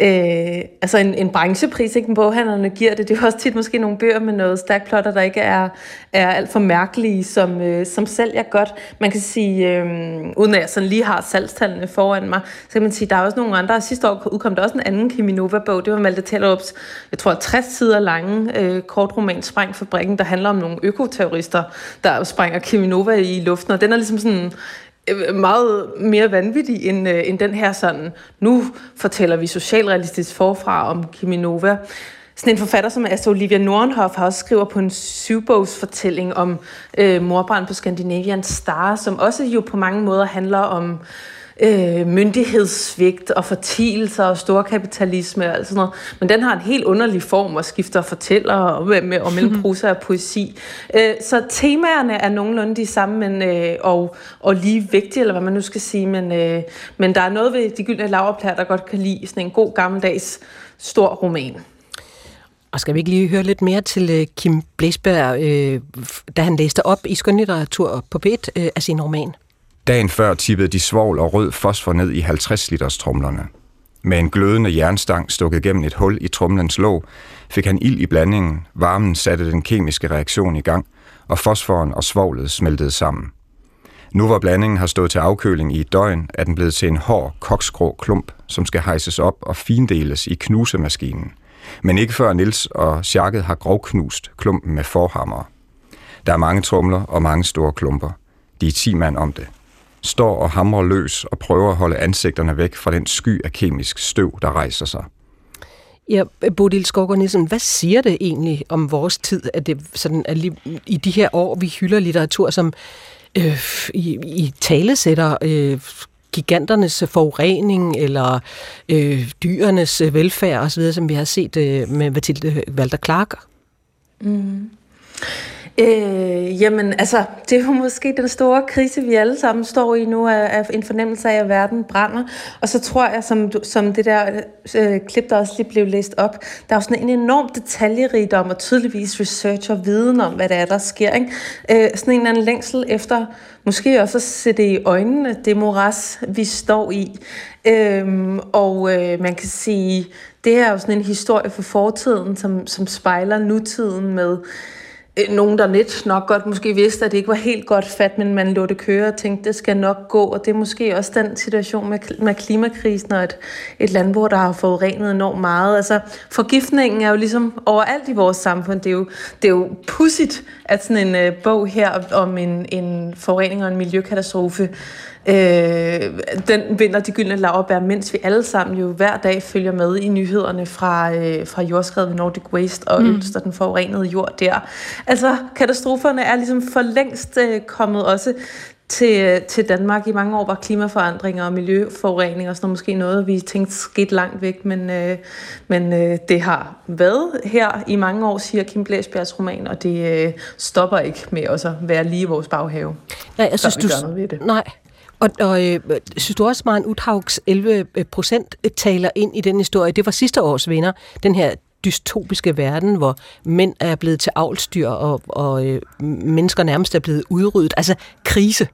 øh, altså en, en branchepris, ikke? boghandlerne giver det. Det er jo også tit måske nogle bøger med noget stærkt plotter, der ikke er, er alt for mærkelige, som, øh, som sælger godt. Man kan sige, øh, uden at jeg sådan lige har salgstallene foran mig, så kan man sige, der er også nogle andre. Sidste år udkom der også en anden Kiminova-bog. Det var Malte Tellerups, jeg tror, 60 sider lange øh, kortroman Sprængfabrikken, der handler om nogle økoterrorister, der sprænger Kiminova i luften. Og den er ligesom sådan Øh, meget mere vanvittig end, øh, end den her sådan, nu fortæller vi socialrealistisk forfra om Kiminova. Sådan en forfatter som altså Olivia Nordenhoff har også skriver på en syvbogsfortælling om øh, morbrand på Scandinavian Star, som også jo på mange måder handler om øh, øh, myndighedssvigt og fortielser og storkapitalisme og alt sådan noget. Men den har en helt underlig form og skifter fortæller og, med, og mellem prosa og poesi. Øh, så temaerne er nogenlunde de samme men, øh, og, og lige vigtige, eller hvad man nu skal sige. Men, øh, men der er noget ved de gyldne laverplærer, der godt kan lide sådan en god gammeldags stor roman. Og skal vi ikke lige høre lidt mere til øh, Kim Blæsberg, øh, da han læste op i skønlitteratur på P1 øh, af sin roman? Dagen før tippede de svovl og rød fosfor ned i 50 liters trumlerne. Med en glødende jernstang stukket gennem et hul i trumlens låg, fik han ild i blandingen, varmen satte den kemiske reaktion i gang, og fosforen og svovlet smeltede sammen. Nu hvor blandingen har stået til afkøling i et døgn, er den blevet til en hård, koksgrå klump, som skal hejses op og findeles i knusemaskinen. Men ikke før Nils og Sjakket har grovknust klumpen med forhammer. Der er mange trumler og mange store klumper. De er ti mand om det står og hamrer løs og prøver at holde ansigterne væk fra den sky af kemisk støv, der rejser sig. Ja, Bodil Skovgaard Nielsen, hvad siger det egentlig om vores tid, at det sådan, at i de her år, vi hylder litteratur, som øh, i, i talesætter øh, giganternes forurening eller øh, dyrenes velfærd osv., som vi har set øh, med Mathilde Walter Clark? Mm. Øh, jamen, altså, det er jo måske den store krise, vi alle sammen står i nu, af, en fornemmelse af, at verden brænder. Og så tror jeg, som, som det der øh, klip, der også lige blev læst op, der er jo sådan en enorm detaljerigdom og tydeligvis research og viden om, hvad det er, der sker. Ikke? Øh, sådan en eller anden længsel efter måske også at se det i øjnene, det moras, vi står i. Øhm, og øh, man kan sige, det er jo sådan en historie for fortiden, som, som spejler nutiden med Øh, nogen, der lidt nok godt måske vidste, at det ikke var helt godt fat, men man lå det køre og tænkte, det skal nok gå. Og det er måske også den situation med, med klimakrisen og et, et landbrug, der har forurenet enormt meget. Altså, forgiftningen er jo ligesom overalt i vores samfund. Det er jo, det er jo pudsigt, at sådan en uh, bog her om en, en forurening og en miljøkatastrofe Øh, den vinder de gyldne laverbær, mens vi alle sammen jo hver dag følger med i nyhederne fra, øh, fra jordskredet ved Nordic Waste og mm. Den forurenede jord der. Altså, katastroferne er ligesom for længst øh, kommet også til, til Danmark. I mange år var klimaforandringer og miljøforurening og sådan noget, måske noget, vi tænkte skidt langt væk, men, øh, men øh, det har været her i mange år, siger Kim Blæsbjergs roman, og det øh, stopper ikke med også at være lige i vores baghave. Nej, jeg synes, du, ved det. Nej, og, og øh, synes du også, Maren Uthaugs 11 procent taler ind i den historie? Det var sidste års vinder, den her dystopiske verden, hvor mænd er blevet til avlstyr, og, og øh, mennesker nærmest er blevet udryddet. Altså krise.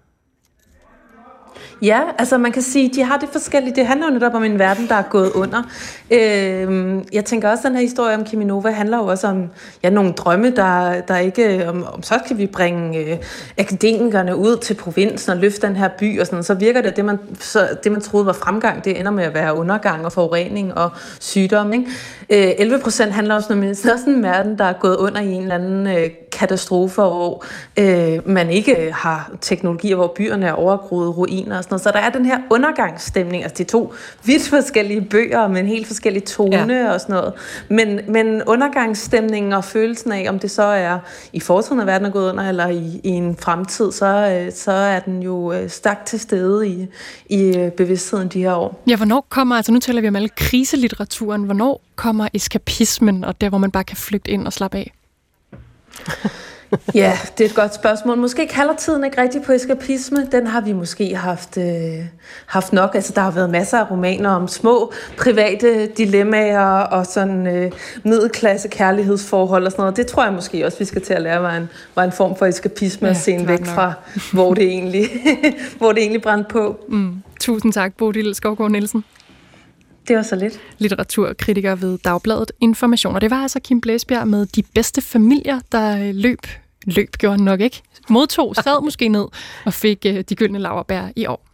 Ja, altså man kan sige, de har det forskellige. Det handler jo netop om en verden, der er gået under. Øh, jeg tænker også, at den her historie om Kiminova handler jo også om ja, nogle drømme, der, der ikke... Om, om så skal vi bringe øh, akademikerne ud til provinsen og løfte den her by og sådan Så virker det, at det man, så, det, man troede var fremgang, det ender med at være undergang og forurening og sygdom. Ikke? Øh, 11 procent handler også om sådan en verden, der er gået under i en eller anden øh, katastrofe, hvor øh, man ikke har teknologier, hvor byerne er overgroet ruiner og sådan noget. Så der er den her undergangsstemning, altså de to vidt forskellige bøger med en helt forskellig tone ja. og sådan noget. Men, men undergangsstemningen og følelsen af, om det så er i fortiden af verden er gået under, eller i, i en fremtid, så, øh, så er den jo øh, stærkt til stede i, i øh, bevidstheden de her år. Ja, hvornår kommer, altså nu taler vi om alle kriselitteraturen, hvornår kommer eskapismen, og der hvor man bare kan flygte ind og slappe af? Ja, det er et godt spørgsmål. Måske kalder tiden ikke rigtig på eskapisme. Den har vi måske haft, øh, haft nok. Altså, der har været masser af romaner om små private dilemmaer og sådan øh, middelklasse kærlighedsforhold og sådan noget. Det tror jeg måske også, vi skal til at lære var en, var en form for eskapisme ja, at se væk nok. fra, hvor det egentlig, <laughs> hvor det egentlig brændte på. Mm. Tusind tak, Bodil Skovgaard Nielsen. Det var så lidt. Litteraturkritiker ved Dagbladet Information. Og det var altså Kim Blæsbjerg med de bedste familier, der løb. Løb gjorde han nok ikke. Modtog, sad <laughs> måske ned og fik øh, de gyldne laverbær i år.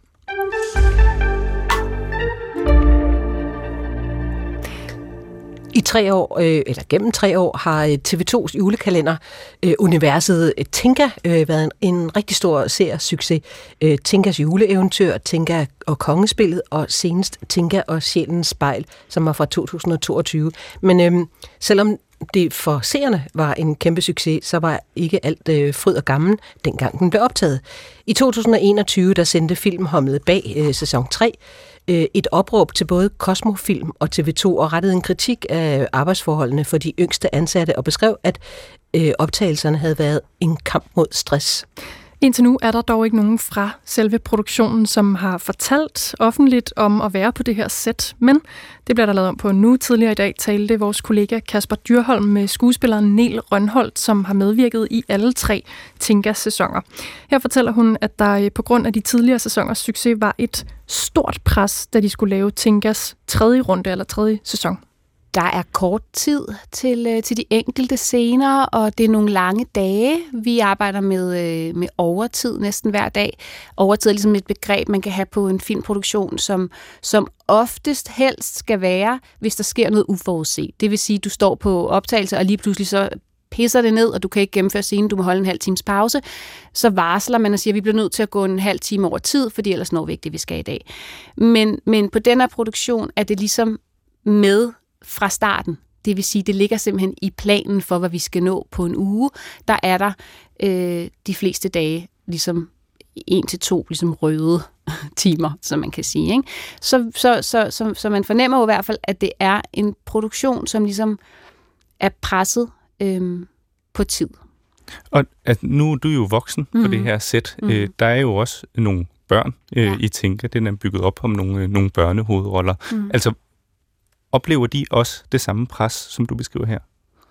I tre år, øh, eller gennem tre år, har øh, TV2's julekalender øh, Universet øh, Tinka øh, været en, en rigtig stor succes. Øh, Tinkas juleeventyr, Tinka og kongespillet, og senest Tinka og Sjælens spejl, som var fra 2022. Men øh, selvom det for seerne var en kæmpe succes, så var ikke alt øh, fryd og gammel, dengang den blev optaget. I 2021, der sendte filmhommet bag øh, sæson 3 øh, et opråb til både Cosmofilm og TV2 og rettede en kritik af arbejdsforholdene for de yngste ansatte og beskrev, at øh, optagelserne havde været en kamp mod stress. Indtil nu er der dog ikke nogen fra selve produktionen, som har fortalt offentligt om at være på det her sæt, men det bliver der lavet om på nu. Tidligere i dag talte vores kollega Kasper Dyrholm med skuespilleren Nel Rønholdt, som har medvirket i alle tre Tinkas sæsoner. Her fortæller hun, at der øh, på grund af de tidligere sæsoners succes var et stort pres, da de skulle lave Tinkas tredje runde eller tredje sæson. Der er kort tid til, øh, til de enkelte scener, og det er nogle lange dage. Vi arbejder med, øh, med overtid næsten hver dag. Overtid er ligesom et begreb, man kan have på en filmproduktion, som, som oftest helst skal være, hvis der sker noget uforudset. Det vil sige, at du står på optagelse, og lige pludselig så pisser det ned, og du kan ikke gennemføre scenen, du må holde en halv times pause, så varsler man og siger, at vi bliver nødt til at gå en halv time over tid, fordi ellers når vi ikke det, vi skal i dag. Men, men på den her produktion er det ligesom med fra starten. Det vil sige, det ligger simpelthen i planen for, hvad vi skal nå på en uge. Der er der øh, de fleste dage ligesom en til to ligesom røde <laughs> timer, som man kan sige. Ikke? Så, så, så, så, så man fornemmer jo i hvert fald, at det er en produktion, som ligesom er presset øh, på tid. Og at nu er du jo voksen mm. på det mhm. her sæt. Mm. Øh, der er jo også nogle børn øh, ja. i Tinka. Den er bygget op om nogle, øh, nogle børnehovedroller. Mm. Altså, Oplever de også det samme pres, som du beskriver her?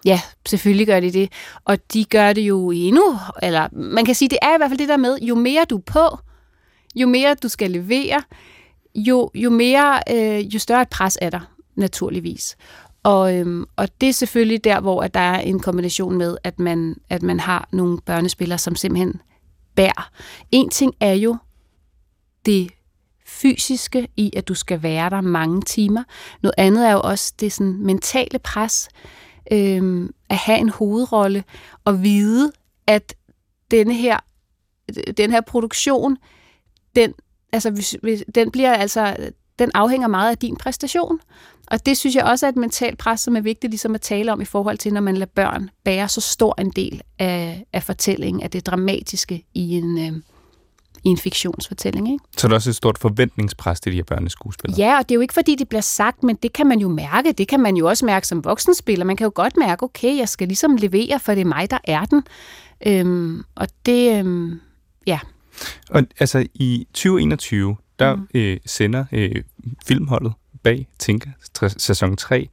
Ja, selvfølgelig gør de det. Og de gør det jo endnu, eller man kan sige, det er i hvert fald det der med, jo mere du er på, jo mere du skal levere, jo, jo mere, øh, jo større et pres er der, naturligvis. Og, øhm, og det er selvfølgelig der, hvor at der er en kombination med, at man, at man har nogle børnespillere, som simpelthen bærer. En ting er jo det fysiske i, at du skal være der mange timer. Noget andet er jo også det sådan mentale pres, øhm, at have en hovedrolle og vide, at denne her, den her produktion, den, altså, hvis, hvis, den bliver altså, den afhænger meget af din præstation. Og det synes jeg også er et mentalt pres, som er vigtigt ligesom at tale om i forhold til, når man lader børn bære så stor en del af, af fortællingen, af det dramatiske i en, øh, i en fiktionsfortælling. Ikke? Så er der også et stort forventningspres til de her børneskuespillere? Ja, og det er jo ikke fordi, det bliver sagt, men det kan man jo mærke. Det kan man jo også mærke som voksenspiller. Man kan jo godt mærke, okay, jeg skal ligesom levere, for det er mig, der er den. Øhm, og det, øhm, ja. Og altså i 2021, der mm. øh, sender øh, filmholdet bag Tinka sæson 3,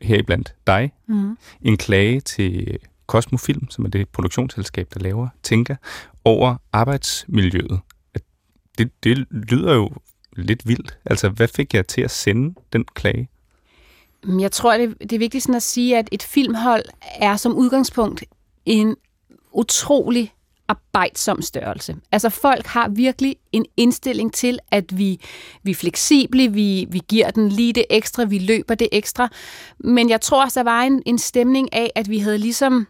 heriblandt dig, mm. en klage til Kosmofilm, som er det produktionsselskab, der laver Tænker, over arbejdsmiljøet. Det, det lyder jo lidt vildt. Altså, hvad fik jeg til at sende den klage? Mm, jeg tror, det, det er vigtigt sådan at sige, at et filmhold er som udgangspunkt en utrolig arbejdsom størrelse. Altså folk har virkelig en indstilling til, at vi, vi er fleksible, vi, vi giver den lige det ekstra, vi løber det ekstra. Men jeg tror også, der var en, en stemning af, at vi havde ligesom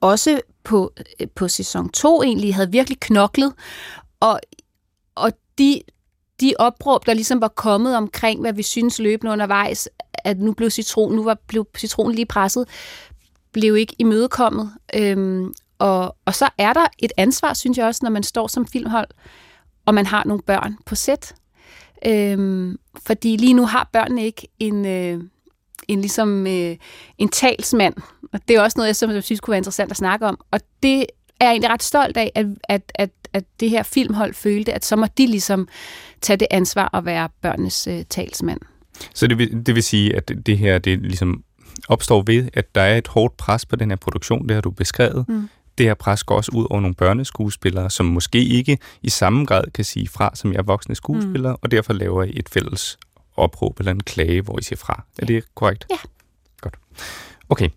også på, øh, på sæson 2 egentlig havde virkelig knoklet, og, og de, de opråb, der ligesom var kommet omkring, hvad vi synes løbende undervejs, at nu blev citron, nu var, blev citronen lige presset, blev ikke imødekommet. Øhm, og, og så er der et ansvar, synes jeg også, når man står som filmhold, og man har nogle børn på sæt. Øhm, fordi lige nu har børnene ikke en, øh, en, ligesom, øh, en talsmand. Og det er også noget, jeg, som jeg synes kunne være interessant at snakke om. Og det er jeg egentlig ret stolt af, at, at, at, at det her filmhold følte, at så må de ligesom tage det ansvar og være børnenes øh, talsmand. Så det vil, det vil sige, at det her det ligesom opstår ved, at der er et hårdt pres på den her produktion, det har du beskrevet. Mm. Det her pres går også ud over nogle børneskuespillere, som måske ikke i samme grad kan sige fra, som jeg er voksne skuespillere, mm. og derfor laver I et fælles opråb eller en klage, hvor I siger fra. Er det korrekt? Ja. Godt. Okay.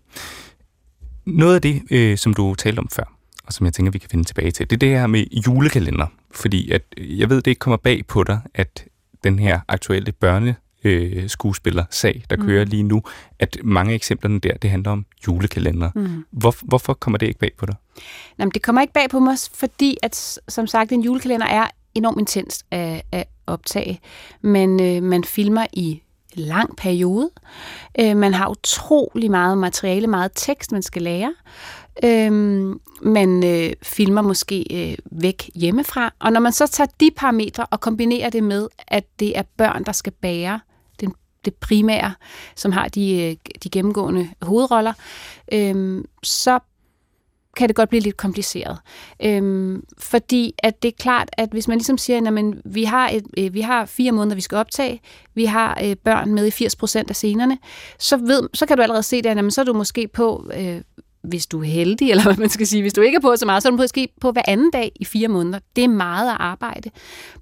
Noget af det, øh, som du talte om før, og som jeg tænker, vi kan finde tilbage til, det er det her med julekalender. Fordi at, øh, jeg ved, det ikke kommer bag på dig, at den her aktuelle børne øh, skuespiller-sag, der mm. kører lige nu, at mange af eksemplerne der, det handler om julekalender. Mm. Hvor, hvorfor kommer det ikke bag på dig? Jamen, det kommer ikke bag på mig, fordi at, som sagt, en julekalender er enormt intens at, at optage. Men øh, man filmer i lang periode. Øh, man har utrolig meget materiale, meget tekst, man skal lære. Øh, man øh, filmer måske øh, væk hjemmefra. Og når man så tager de parametre og kombinerer det med, at det er børn, der skal bære den, det primære, som har de, øh, de gennemgående hovedroller, øhm, så kan det godt blive lidt kompliceret. Øhm, fordi at det er klart, at hvis man ligesom siger, at vi, har et, øh, vi har fire måneder, vi skal optage, vi har øh, børn med i 80% af scenerne, så, ved, så kan du allerede se det, at så er du måske på øh, hvis du er heldig, <laughs> eller hvad man skal sige, hvis du ikke er på så meget, så er du måske på hver anden dag i fire måneder. Det er meget at arbejde.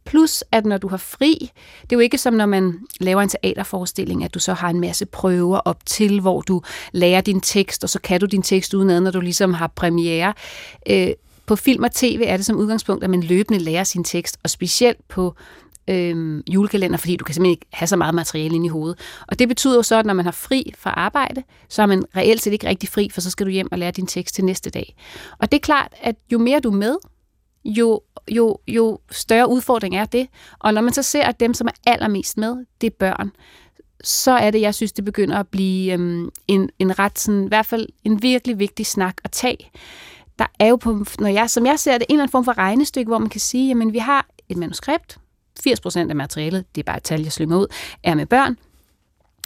Plus, at når du har fri, det er jo ikke som når man laver en teaterforestilling, at du så har en masse prøver op til, hvor du lærer din tekst, og så kan du din tekst udenad, når du ligesom har premiere. Øh, på film og tv er det som udgangspunkt, at man løbende lærer sin tekst, og specielt på øh, julekalender, fordi du kan simpelthen ikke have så meget materiale ind i hovedet. Og det betyder jo så, at når man har fri fra arbejde, så er man reelt set ikke rigtig fri, for så skal du hjem og lære din tekst til næste dag. Og det er klart, at jo mere du er med, jo, jo, jo større udfordring er det. Og når man så ser, at dem, som er allermest med, det er børn, så er det, jeg synes, det begynder at blive øhm, en, en ret, sådan, i hvert fald en virkelig vigtig snak at tage. Der er jo, på, når jeg, som jeg ser det, en eller anden form for regnestykke, hvor man kan sige, jamen vi har et manuskript, 80% af materialet, det er bare et tal, jeg slynger ud, er med børn.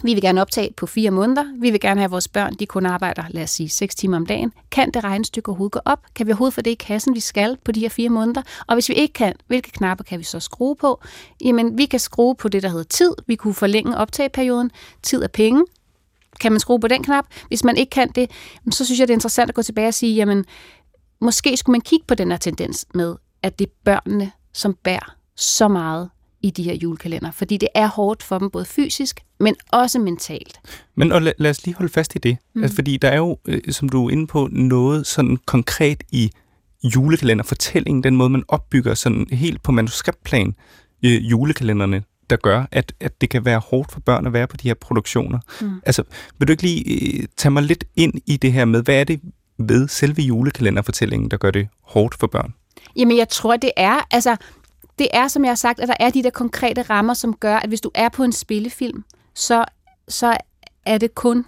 Vi vil gerne optage på fire måneder. Vi vil gerne have, at vores børn de kun arbejder, lad os sige, 6 timer om dagen. Kan det regnestykke overhovedet gå op? Kan vi overhovedet få det i kassen, vi skal på de her fire måneder? Og hvis vi ikke kan, hvilke knapper kan vi så skrue på? Jamen, vi kan skrue på det, der hedder tid. Vi kunne forlænge optageperioden. Tid er penge. Kan man skrue på den knap? Hvis man ikke kan det, så synes jeg, det er interessant at gå tilbage og sige, jamen, måske skulle man kigge på den her tendens med, at det er børnene, som bærer så meget i de her julekalender, fordi det er hårdt for dem både fysisk, men også mentalt. Men og lad, lad os lige holde fast i det, mm. altså, fordi der er jo, øh, som du er inde på, noget sådan konkret i julekalenderfortællingen, den måde man opbygger sådan helt på manuskriptplan øh, julekalenderne, der gør, at, at det kan være hårdt for børn at være på de her produktioner. Mm. Altså, vil du ikke lige øh, tage mig lidt ind i det her med, hvad er det ved selve julekalenderfortællingen, der gør det hårdt for børn? Jamen, jeg tror, det er, altså, det er, som jeg har sagt, at der er de der konkrete rammer, som gør, at hvis du er på en spillefilm, så, så er det kun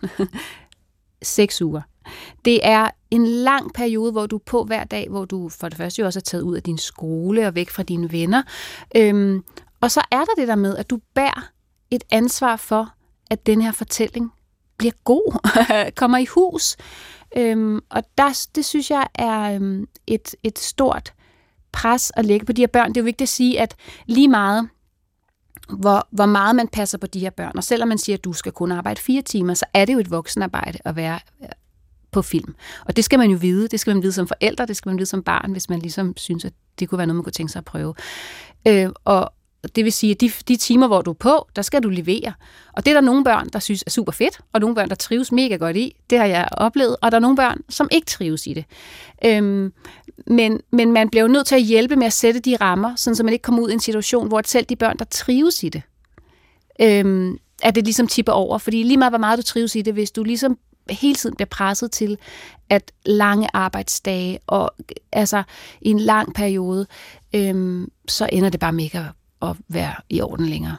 <laughs> seks uger. Det er en lang periode, hvor du er på hver dag, hvor du for det første jo også er taget ud af din skole og væk fra dine venner. Øhm, og så er der det der med, at du bærer et ansvar for, at den her fortælling bliver god, <laughs> kommer i hus. Øhm, og der, det synes jeg er øhm, et, et stort pres at lægge på de her børn. Det er jo vigtigt at sige, at lige meget, hvor, hvor meget man passer på de her børn, og selvom man siger, at du skal kun arbejde fire timer, så er det jo et voksenarbejde at være øh, på film. Og det skal man jo vide. Det skal man vide som forældre, det skal man vide som barn, hvis man ligesom synes, at det kunne være noget, man kunne tænke sig at prøve. Øh, og, det vil sige, at de, de timer, hvor du er på, der skal du levere. Og det er der nogle børn, der synes er super fedt, og nogle børn, der trives mega godt i. Det har jeg oplevet. Og der er nogle børn, som ikke trives i det. Øhm, men, men man bliver jo nødt til at hjælpe med at sætte de rammer, sådan så man ikke kommer ud i en situation, hvor selv de børn, der trives i det, øhm, at det ligesom tipper over. Fordi lige meget, hvor meget du trives i det, hvis du ligesom hele tiden bliver presset til, at lange arbejdsdage og altså i en lang periode, øhm, så ender det bare mega at være i orden længere.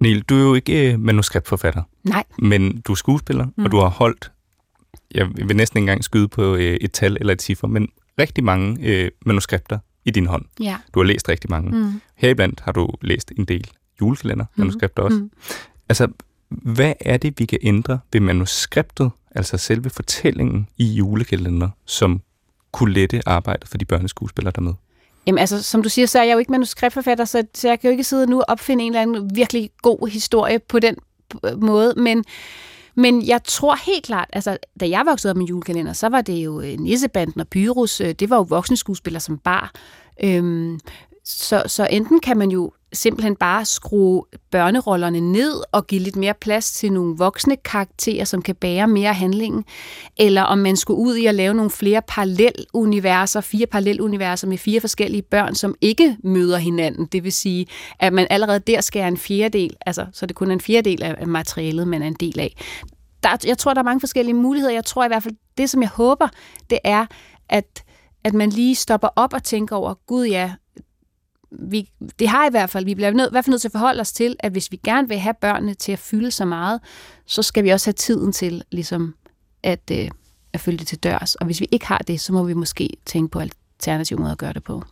Niel, du er jo ikke øh, manuskriptforfatter. Nej. Men du er skuespiller, mm. og du har holdt, jeg vil næsten ikke engang skyde på øh, et tal eller et cifre, men rigtig mange øh, manuskripter i din hånd. Ja. Du har læst rigtig mange. Mm. Heriblandt har du læst en del julekalender, mm. manuskripter også. Mm. Altså, hvad er det, vi kan ændre ved manuskriptet, altså selve fortællingen i julekalender, som kunne lette arbejdet for de børneskuespillere, der med? Jamen altså, som du siger, så er jeg jo ikke manuskriptforfatter, så, så jeg kan jo ikke sidde nu og opfinde en eller anden virkelig god historie på den måde, men, men jeg tror helt klart, altså da jeg voksede op med julekalender, så var det jo øh, Nissebanden og Pyrus, øh, det var jo voksne skuespillere som bar. Øhm, så, så enten kan man jo simpelthen bare skrue børnerollerne ned og give lidt mere plads til nogle voksne karakterer, som kan bære mere handlingen, eller om man skulle ud i at lave nogle flere paralleluniverser, fire paralleluniverser med fire forskellige børn, som ikke møder hinanden. Det vil sige, at man allerede der skærer en fjerdedel, altså så det kun er en fjerdedel af materialet, man er en del af. Der, jeg tror, der er mange forskellige muligheder. Jeg tror i hvert fald, det som jeg håber, det er, at, at man lige stopper op og tænker over, gud ja, vi, det har i hvert fald, vi bliver nød, i hvert fald nødt til at forholde os til, at hvis vi gerne vil have børnene til at fylde så meget, så skal vi også have tiden til ligesom at, øh, at følge det til dørs. Og hvis vi ikke har det, så må vi måske tænke på alternative måder at gøre det på.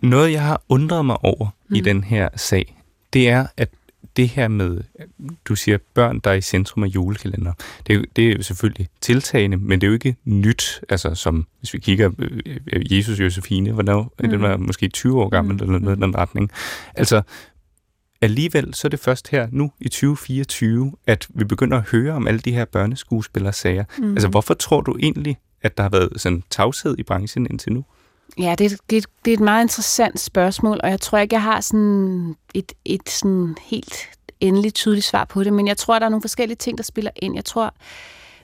Noget, jeg har undret mig over mm. i den her sag, det er, at det her med, du siger børn, der er i centrum af julekalender, det er, det er jo selvfølgelig tiltagende, men det er jo ikke nyt, altså som, hvis vi kigger, øh, Jesus Josefine, hvornår, mm. den var måske 20 år gammel, mm. eller noget i den retning. Altså, alligevel så er det først her nu i 2024, at vi begynder at høre om alle de her børneskuespillersager. Mm. Altså, hvorfor tror du egentlig, at der har været sådan tavshed i branchen indtil nu? Ja, det, det, det er et meget interessant spørgsmål, og jeg tror ikke, jeg har sådan et, et sådan helt endeligt tydeligt svar på det, men jeg tror, der er nogle forskellige ting, der spiller ind. Jeg tror,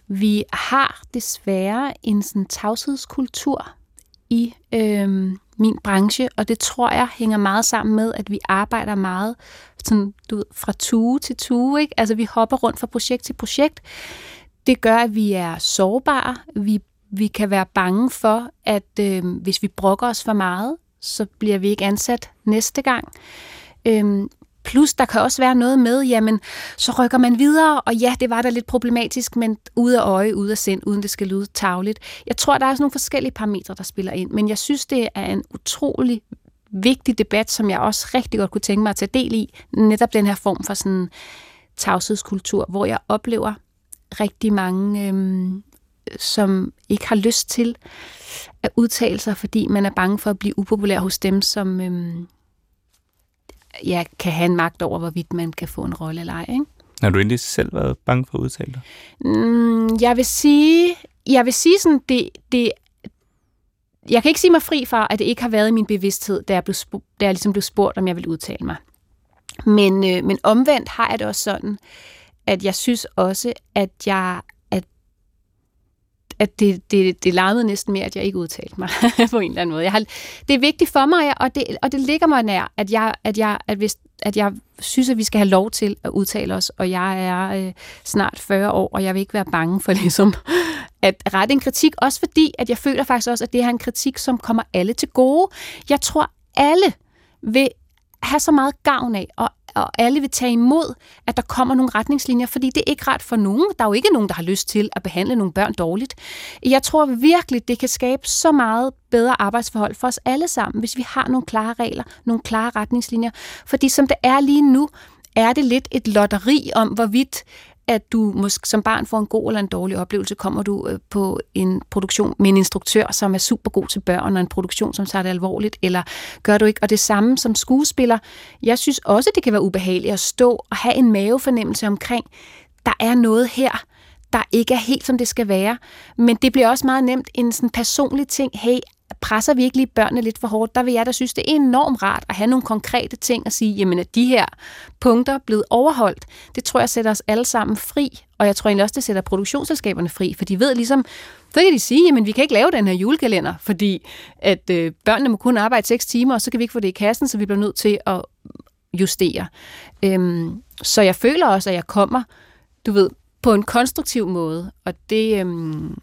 vi har desværre en sådan tavshedskultur i øhm, min branche, og det tror jeg hænger meget sammen med, at vi arbejder meget sådan, du ved, fra tue til tue. Ikke? Altså vi hopper rundt fra projekt til projekt. Det gør, at vi er sårbare. Vi vi kan være bange for, at øh, hvis vi brokker os for meget, så bliver vi ikke ansat næste gang. Øhm, plus, der kan også være noget med, jamen, så rykker man videre, og ja, det var da lidt problematisk, men ude af øje, ude af sind, uden det skal lyde tavligt. Jeg tror, der er sådan nogle forskellige parametre, der spiller ind, men jeg synes, det er en utrolig vigtig debat, som jeg også rigtig godt kunne tænke mig at tage del i. Netop den her form for sådan tavshedskultur, hvor jeg oplever rigtig mange øhm, som ikke har lyst til at udtale sig, fordi man er bange for at blive upopulær hos dem, som øhm, ja, kan have en magt over, hvorvidt man kan få en rolle eller ej. Ikke? Har du egentlig selv været bange for at udtale dig? Mm, jeg vil sige, jeg vil sige sådan, det, det, jeg kan ikke sige mig fri fra, at det ikke har været i min bevidsthed, da jeg, blev da jeg ligesom blev spurgt, om jeg vil udtale mig. Men, øh, men omvendt har jeg det også sådan, at jeg synes også, at jeg at, det, det, det larmede næsten mere, at jeg ikke udtalte mig <laughs> på en eller anden måde. Jeg har, det er vigtigt for mig, og det, og det ligger mig nær, at jeg, at, jeg, at, hvis, at jeg synes, at vi skal have lov til at udtale os, og jeg er øh, snart 40 år, og jeg vil ikke være bange for ligesom at rette en kritik, også fordi, at jeg føler faktisk også, at det her er en kritik, som kommer alle til gode. Jeg tror, alle vil have så meget gavn af, og, og alle vil tage imod, at der kommer nogle retningslinjer, fordi det er ikke ret for nogen. Der er jo ikke nogen, der har lyst til at behandle nogle børn dårligt. Jeg tror virkelig, det kan skabe så meget bedre arbejdsforhold for os alle sammen, hvis vi har nogle klare regler, nogle klare retningslinjer. Fordi som det er lige nu, er det lidt et lotteri om, hvorvidt at du måske som barn får en god eller en dårlig oplevelse, kommer du øh, på en produktion med en instruktør, som er super god til børn, og en produktion, som tager det alvorligt, eller gør du ikke? Og det samme som skuespiller. Jeg synes også, det kan være ubehageligt at stå og have en mavefornemmelse omkring, der er noget her, der ikke er helt, som det skal være. Men det bliver også meget nemt en sådan personlig ting. Hey, presser vi ikke lige børnene lidt for hårdt, der vil jeg da synes, det er enormt rart at have nogle konkrete ting at sige, jamen at de her punkter er blevet overholdt. Det tror jeg sætter os alle sammen fri, og jeg tror egentlig også, det sætter produktionsselskaberne fri, for de ved ligesom, så kan de sige, jamen vi kan ikke lave den her julekalender, fordi at øh, børnene må kun arbejde 6 timer, og så kan vi ikke få det i kassen, så vi bliver nødt til at justere. Øhm, så jeg føler også, at jeg kommer, du ved, på en konstruktiv måde, og det, øhm,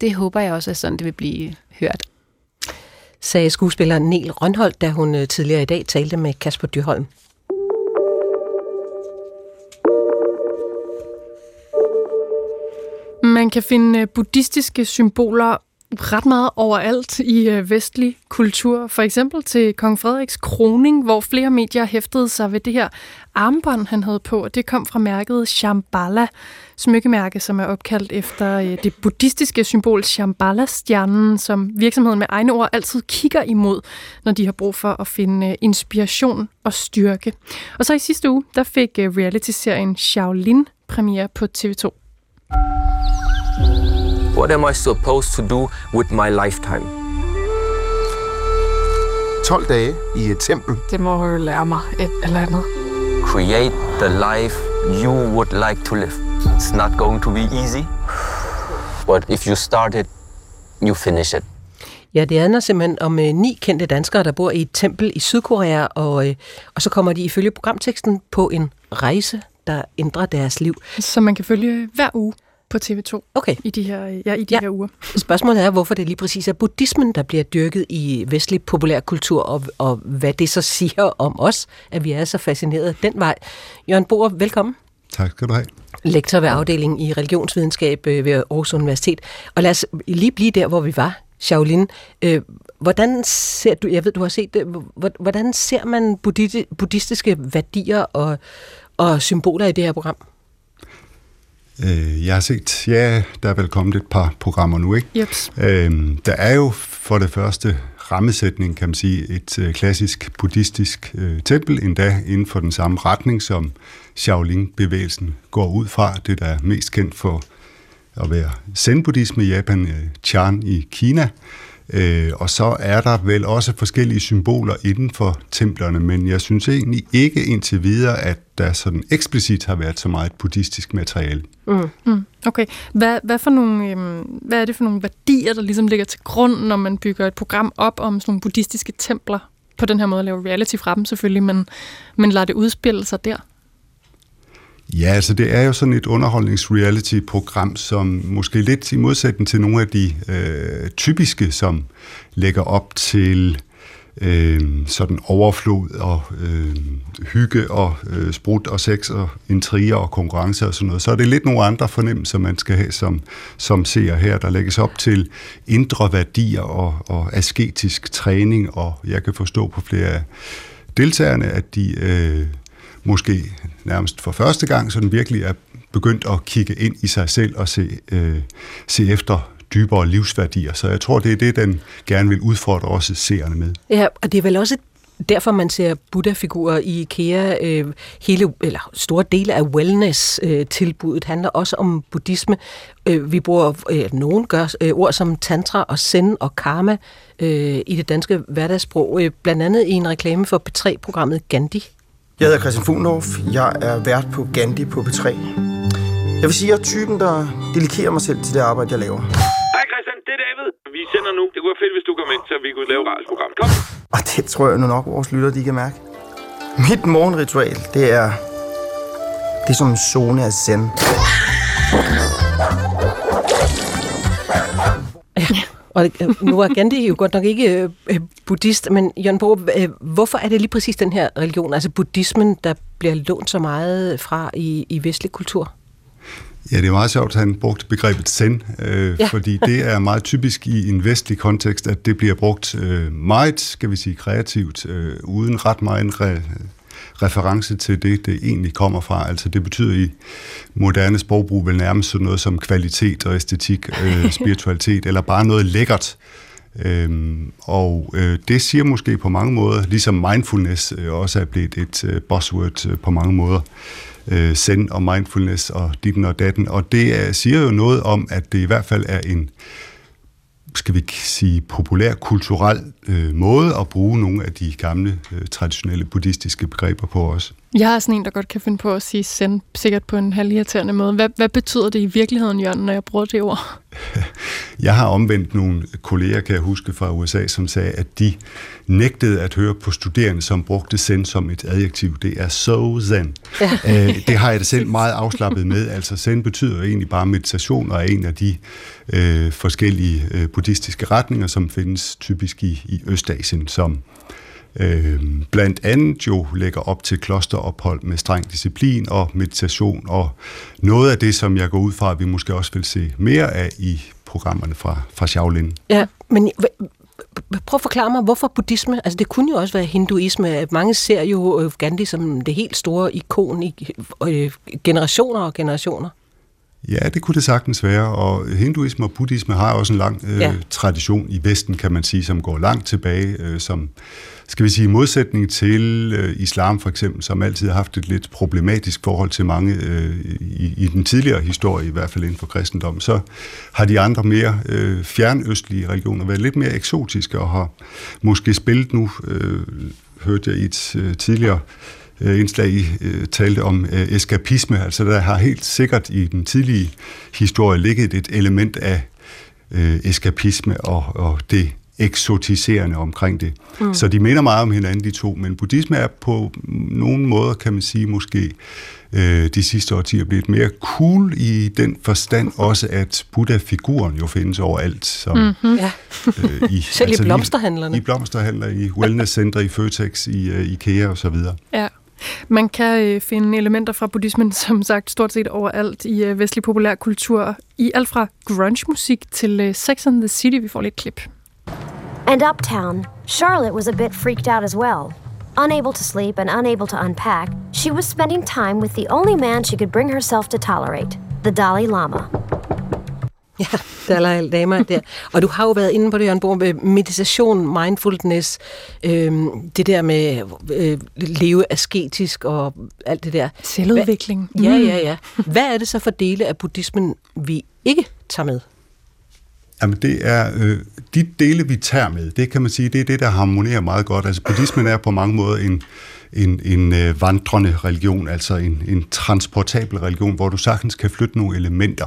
det håber jeg også, at sådan det vil blive hørt sagde skuespilleren Niel Rønholdt, da hun øh, tidligere i dag talte med Kasper Dyrholm. Man kan finde øh, buddhistiske symboler ret meget overalt i øh, vestlig kultur. For eksempel til kong Frederiks kroning, hvor flere medier hæftede sig ved det her armbånd, han havde på. Og det kom fra mærket Shambhala, smykkemærke, som er opkaldt efter øh, det buddhistiske symbol Shambhala-stjernen, som virksomheden med egne ord altid kigger imod, når de har brug for at finde øh, inspiration og styrke. Og så i sidste uge, der fik øh, reality-serien Shaolin premiere på TV2. What am I supposed to do with my lifetime? 12 dage i et tempel. Det må jo lære mig et eller andet. Create the life you would like to live. It's not going to be easy, but if you start it, you finish it. Ja, det handler simpelthen om øh, ni kendte danskere, der bor i et tempel i Sydkorea, og, øh, og så kommer de ifølge programteksten på en rejse, der ændrer deres liv. Som man kan følge hver uge på TV2 okay. i de her, ja, i de ja. her uger. Spørgsmålet er, hvorfor det lige præcis er buddhismen, der bliver dyrket i vestlig populærkultur, og, og hvad det så siger om os, at vi er så fascineret den vej. Jørgen Boer, velkommen. Tak skal du have. Lektor ved afdelingen i religionsvidenskab øh, ved Aarhus Universitet. Og lad os lige blive der, hvor vi var, Shaolin. Øh, hvordan ser du, jeg ved, du har set det, hvordan ser man buddhistiske værdier og, og symboler i det her program? Øh, jeg har set, ja, der er vel kommet et par programmer nu, ikke? Yep. Øhm, der er jo for det første rammesætning, kan man sige, et øh, klassisk buddhistisk øh, tempel, endda inden for den samme retning, som Shaolin-bevægelsen går ud fra. Det, der er mest kendt for at være zen-buddhisme i Japan, øh, Chan i Kina. Øh, og så er der vel også forskellige symboler inden for templerne, men jeg synes egentlig ikke indtil videre, at der sådan eksplicit har været så meget buddhistisk materiale. Mm. Mm. Okay. Hvad, hvad, for nogle, øhm, hvad er det for nogle værdier, der ligesom ligger til grund, når man bygger et program op om sådan nogle buddhistiske templer? På den her måde laver reality fra dem selvfølgelig, men, men lader det udspille sig der? Ja, altså det er jo sådan et underholdningsreality-program, som måske lidt i modsætning til nogle af de øh, typiske, som lægger op til øh, sådan overflod og øh, hygge og øh, sprut og sex og intriger og konkurrence og sådan noget, så er det lidt nogle andre fornemmelser, man skal have som, som ser her. Der lægges op til indre værdier og, og asketisk træning, og jeg kan forstå på flere af deltagerne, at de... Øh, måske nærmest for første gang, så den virkelig er begyndt at kigge ind i sig selv og se, øh, se efter dybere livsværdier. Så jeg tror, det er det, den gerne vil udfordre også seerne med. Ja, og det er vel også derfor, man ser Buddha-figurer i IKEA. Øh, hele, eller store dele af wellness-tilbuddet handler også om buddhisme. Øh, vi bruger, øh, nogen gør øh, ord som tantra og zen og karma øh, i det danske hverdagssprog. Øh, blandt andet i en reklame for P3-programmet Gandhi. Jeg hedder Christian Fuglendorf. Jeg er vært på Gandhi på P3. Jeg vil sige, at jeg er typen, der dedikerer mig selv til det arbejde, jeg laver. Hej Christian, det er David. Vi sender nu. Det kunne være fedt, hvis du kom ind, så vi kunne lave et radioprogram. Kom. Og det tror jeg nu nok, vores lytter, de kan mærke. Mit morgenritual, det er... Det er som en zone af zen. Og øh, nu er Gandhi jo godt nok ikke øh, buddhist, men Jørgen Bo, øh, hvorfor er det lige præcis den her religion, altså buddhismen, der bliver lånt så meget fra i, i vestlig kultur? Ja, det er meget sjovt, at han brugte begrebet zen, øh, ja. fordi det er meget typisk i en vestlig kontekst, at det bliver brugt øh, meget, skal vi sige, kreativt, øh, uden ret meget re- reference til det, det egentlig kommer fra. Altså det betyder i moderne sprogbrug vel nærmest sådan noget som kvalitet og æstetik, øh, <laughs> spiritualitet, eller bare noget lækkert. Øhm, og øh, det siger måske på mange måder, ligesom mindfulness øh, også er blevet et øh, buzzword øh, på mange måder, øh, zen og mindfulness og ditten og datten, og det er, siger jo noget om, at det i hvert fald er en skal vi sige, populær kulturel øh, måde at bruge nogle af de gamle, øh, traditionelle buddhistiske begreber på os. Jeg er sådan en, der godt kan finde på at sige zen, sikkert på en halvirriterende måde. Hvad, hvad betyder det i virkeligheden, Jørgen, når jeg bruger det ord? <laughs> Jeg har omvendt nogle kolleger, kan jeg huske fra USA, som sagde, at de nægtede at høre på studerende, som brugte zen som et adjektiv. Det er so zen. Ja. <laughs> Øh, det har jeg da selv meget afslappet med. Altså zen betyder egentlig bare meditation, og er en af de øh, forskellige øh, buddhistiske retninger, som findes typisk i, i Østasien, som øh, blandt andet jo lægger op til klosterophold med streng disciplin og meditation, og noget af det, som jeg går ud fra, at vi måske også vil se mere af i programmerne fra, fra Shaolin. Ja, men prøv at forklare mig, hvorfor buddhisme? Altså det kunne jo også være hinduisme. Mange ser jo øh, Gandhi som det helt store ikon i øh, generationer og generationer. Ja, det kunne det sagtens være, og hinduisme og buddhisme har også en lang øh, ja. tradition i Vesten, kan man sige, som går langt tilbage, øh, som skal vi sige, i modsætning til øh, islam for eksempel, som altid har haft et lidt problematisk forhold til mange øh, i, i den tidligere historie, i hvert fald inden for kristendom, så har de andre mere øh, fjernøstlige religioner været lidt mere eksotiske og har måske spillet nu, øh, hørte jeg i et øh, tidligere øh, indslag, I øh, talte om øh, eskapisme. Altså der har helt sikkert i den tidlige historie ligget et element af øh, eskapisme og, og det eksotiserende omkring det. Mm. Så de minder meget om hinanden, de to, men buddhisme er på nogle måder, kan man sige, måske øh, de sidste årtier blevet mere cool i den forstand også, at Buddha-figuren jo findes overalt. Som, mm-hmm. ja. øh, i, <laughs> Selv altså i blomsterhandlerne. I, i blomsterhandler, i wellnesscenter, i Føtex, i uh, IKEA og så videre. Ja. Man kan øh, finde elementer fra buddhismen, <laughs> som sagt, stort set overalt i øh, vestlig populærkultur. I alt fra grunge-musik til øh, Sex and the City. Vi får lidt klip. And uptown, Charlotte was a bit freaked out as well. Unable to sleep and unable to unpack, she was spending time with the only man she could bring herself to tolerate, the Dalai Lama. Ja, Dalai Lama der. Og du har jo været inde på det, Jørgen Bohr, med meditation, mindfulness, øh, det der med øh, leve asketisk og alt det der. Selvudvikling. Hva, ja, ja, ja. Hvad er det så for dele af buddhismen, vi ikke tager med? Jamen det er øh, de dele, vi tager med, det kan man sige, det er det, der harmonerer meget godt. Altså buddhismen er på mange måder en, en, en øh, vandrende religion, altså en, en transportabel religion, hvor du sagtens kan flytte nogle elementer.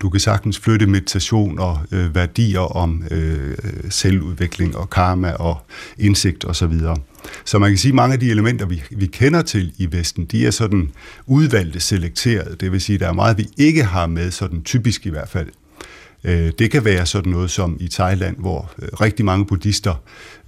Du kan sagtens flytte meditation og øh, værdier om øh, selvudvikling og karma og indsigt osv. Så, videre. så man kan sige, at mange af de elementer, vi, vi kender til i Vesten, de er sådan udvalgte, selekteret. Det vil sige, at der er meget, vi ikke har med, sådan typisk i hvert fald, Øh, det kan være sådan noget som i Thailand, hvor øh, rigtig mange buddhister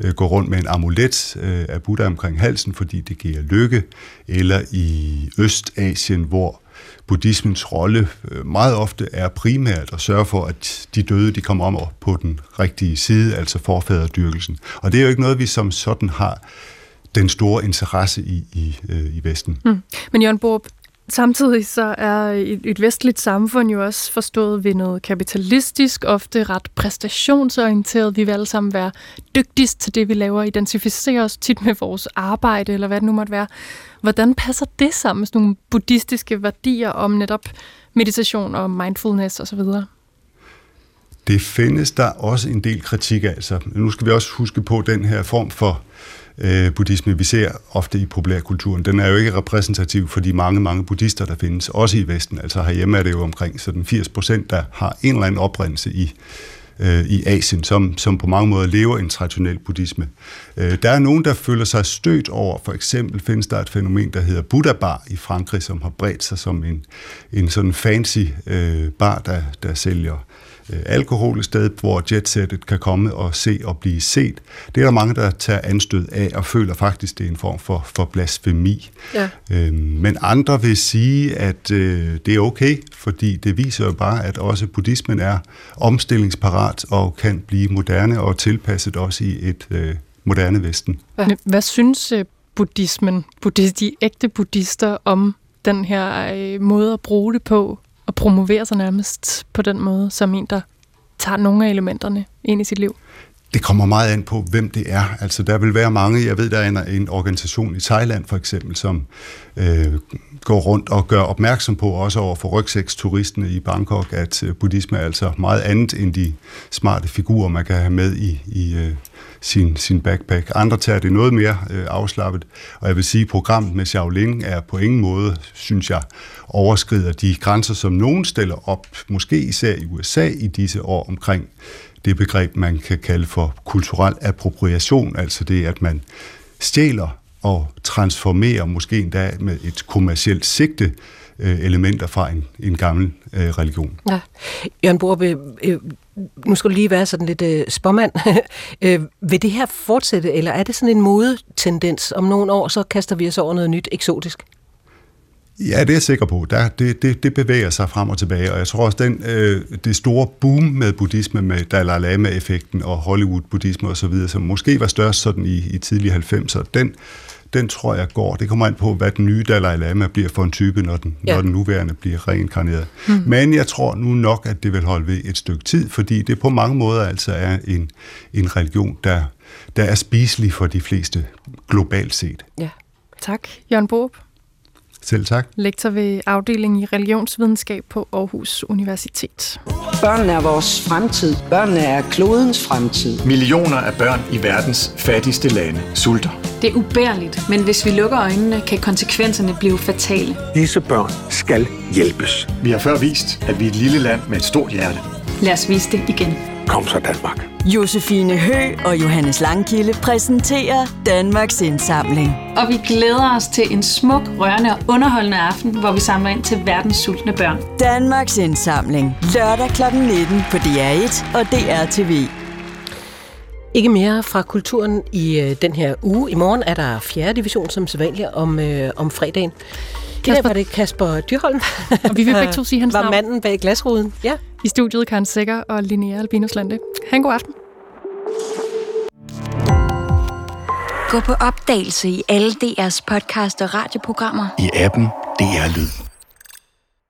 øh, går rundt med en amulet af Buddha omkring halsen, fordi det giver lykke, eller i Østasien, hvor buddhismens rolle meget ofte er primært at sørge for, at de døde de kommer om på den rigtige side, altså forfædredyrkelsen. Og det er jo ikke noget, vi som sådan har den store interesse i, i, i Vesten. Mm. Men Jørgen Borup, Samtidig så er et, et vestligt samfund jo også forstået ved noget kapitalistisk, ofte ret præstationsorienteret. Vi vil alle sammen være dygtigst til det, vi laver, identificere os tit med vores arbejde, eller hvad det nu måtte være. Hvordan passer det sammen med sådan nogle buddhistiske værdier om netop meditation og mindfulness osv.? Det findes der også en del kritik af. Altså, nu skal vi også huske på den her form for øh, Øh, buddhisme, vi ser ofte i populærkulturen, den er jo ikke repræsentativ for de mange, mange buddhister, der findes, også i Vesten. Altså herhjemme er det jo omkring sådan 80 procent, der har en eller anden oprindelse i, øh, i Asien, som, som på mange måder lever en traditionel buddhisme. Øh, der er nogen, der føler sig stødt over, for eksempel findes der et fænomen, der hedder Buddha Bar i Frankrig, som har bredt sig som en, en sådan fancy øh, bar, der, der sælger øh, alkohol et sted, hvor jetsettet kan komme og se og blive set. Det er der mange, der tager anstød af og føler faktisk, det er en form for, for blasfemi. Ja. Øhm, men andre vil sige, at øh, det er okay, fordi det viser jo bare, at også buddhismen er omstillingsparat og kan blive moderne og tilpasset også i et øh, moderne Vesten. Hvad, hvad synes øh, buddhismen, buddhist, de ægte buddhister, om den her øh, måde at bruge det på, og promovere sig nærmest på den måde, som en, der tager nogle af elementerne ind i sit liv? Det kommer meget an på, hvem det er. Altså, der vil være mange, jeg ved, der er en, en organisation i Thailand for eksempel, som øh, går rundt og gør opmærksom på, også over for rygsæksturisterne i Bangkok, at øh, buddhisme er altså meget andet end de smarte figurer, man kan have med i, i øh, sin, sin backpack. Andre tager det noget mere øh, afslappet, og jeg vil sige, at programmet med Shaolin er på ingen måde, synes jeg, overskrider de grænser, som nogen stiller op, måske især i USA i disse år omkring det begreb, man kan kalde for kulturel appropriation, altså det, at man stjæler og transformerer, måske endda med et kommercielt sigte, øh, elementer fra en, en gammel øh, religion. Ja. Jørgen Borbe, øh, nu skal du lige være sådan lidt øh, spåmand. <laughs> øh, vil det her fortsætte, eller er det sådan en modetendens? Om nogle år, så kaster vi os over noget nyt eksotisk? Ja, det er jeg sikker på. Der, det, det, det bevæger sig frem og tilbage, og jeg tror også, den, øh, det store boom med buddhisme, med Dalai Lama-effekten og Hollywood-buddhisme osv., som måske var størst sådan i, i tidlige 90'er, den, den tror jeg går. Det kommer an på, hvad den nye Dalai Lama bliver for en type, når den, ja. når den nuværende bliver reinkarneret. Mm. Men jeg tror nu nok, at det vil holde ved et stykke tid, fordi det på mange måder altså er en, en religion, der, der er spiselig for de fleste globalt set. Ja. Tak, Jørgen Borup. Selv tak. Lektor ved afdelingen i religionsvidenskab på Aarhus Universitet. Børnene er vores fremtid. Børnene er klodens fremtid. Millioner af børn i verdens fattigste lande sulter. Det er ubærligt, men hvis vi lukker øjnene, kan konsekvenserne blive fatale. Disse børn skal hjælpes. Vi har før vist, at vi er et lille land med et stort hjerte. Lad os vise det igen. Kom så Danmark. Josefine Hø og Johannes Langkilde præsenterer Danmarks Indsamling. Og vi glæder os til en smuk, rørende og underholdende aften, hvor vi samler ind til verdens sultne børn. Danmarks Indsamling. Lørdag kl. 19 på DR1 og DRTV. Ikke mere fra kulturen i øh, den her uge. I morgen er der 4. division som sædvanligt om, øh, om fredagen. Kasper, var det Kasper Dyrholm. <laughs> Og vi vil begge to sige hans var navn. manden bag glasruden. Ja. I studiet Karen Sækker og Linnea Albinus Lande. Ha' en god aften. Gå på opdagelse i alle DR's podcast og radioprogrammer. I appen DR Lyd.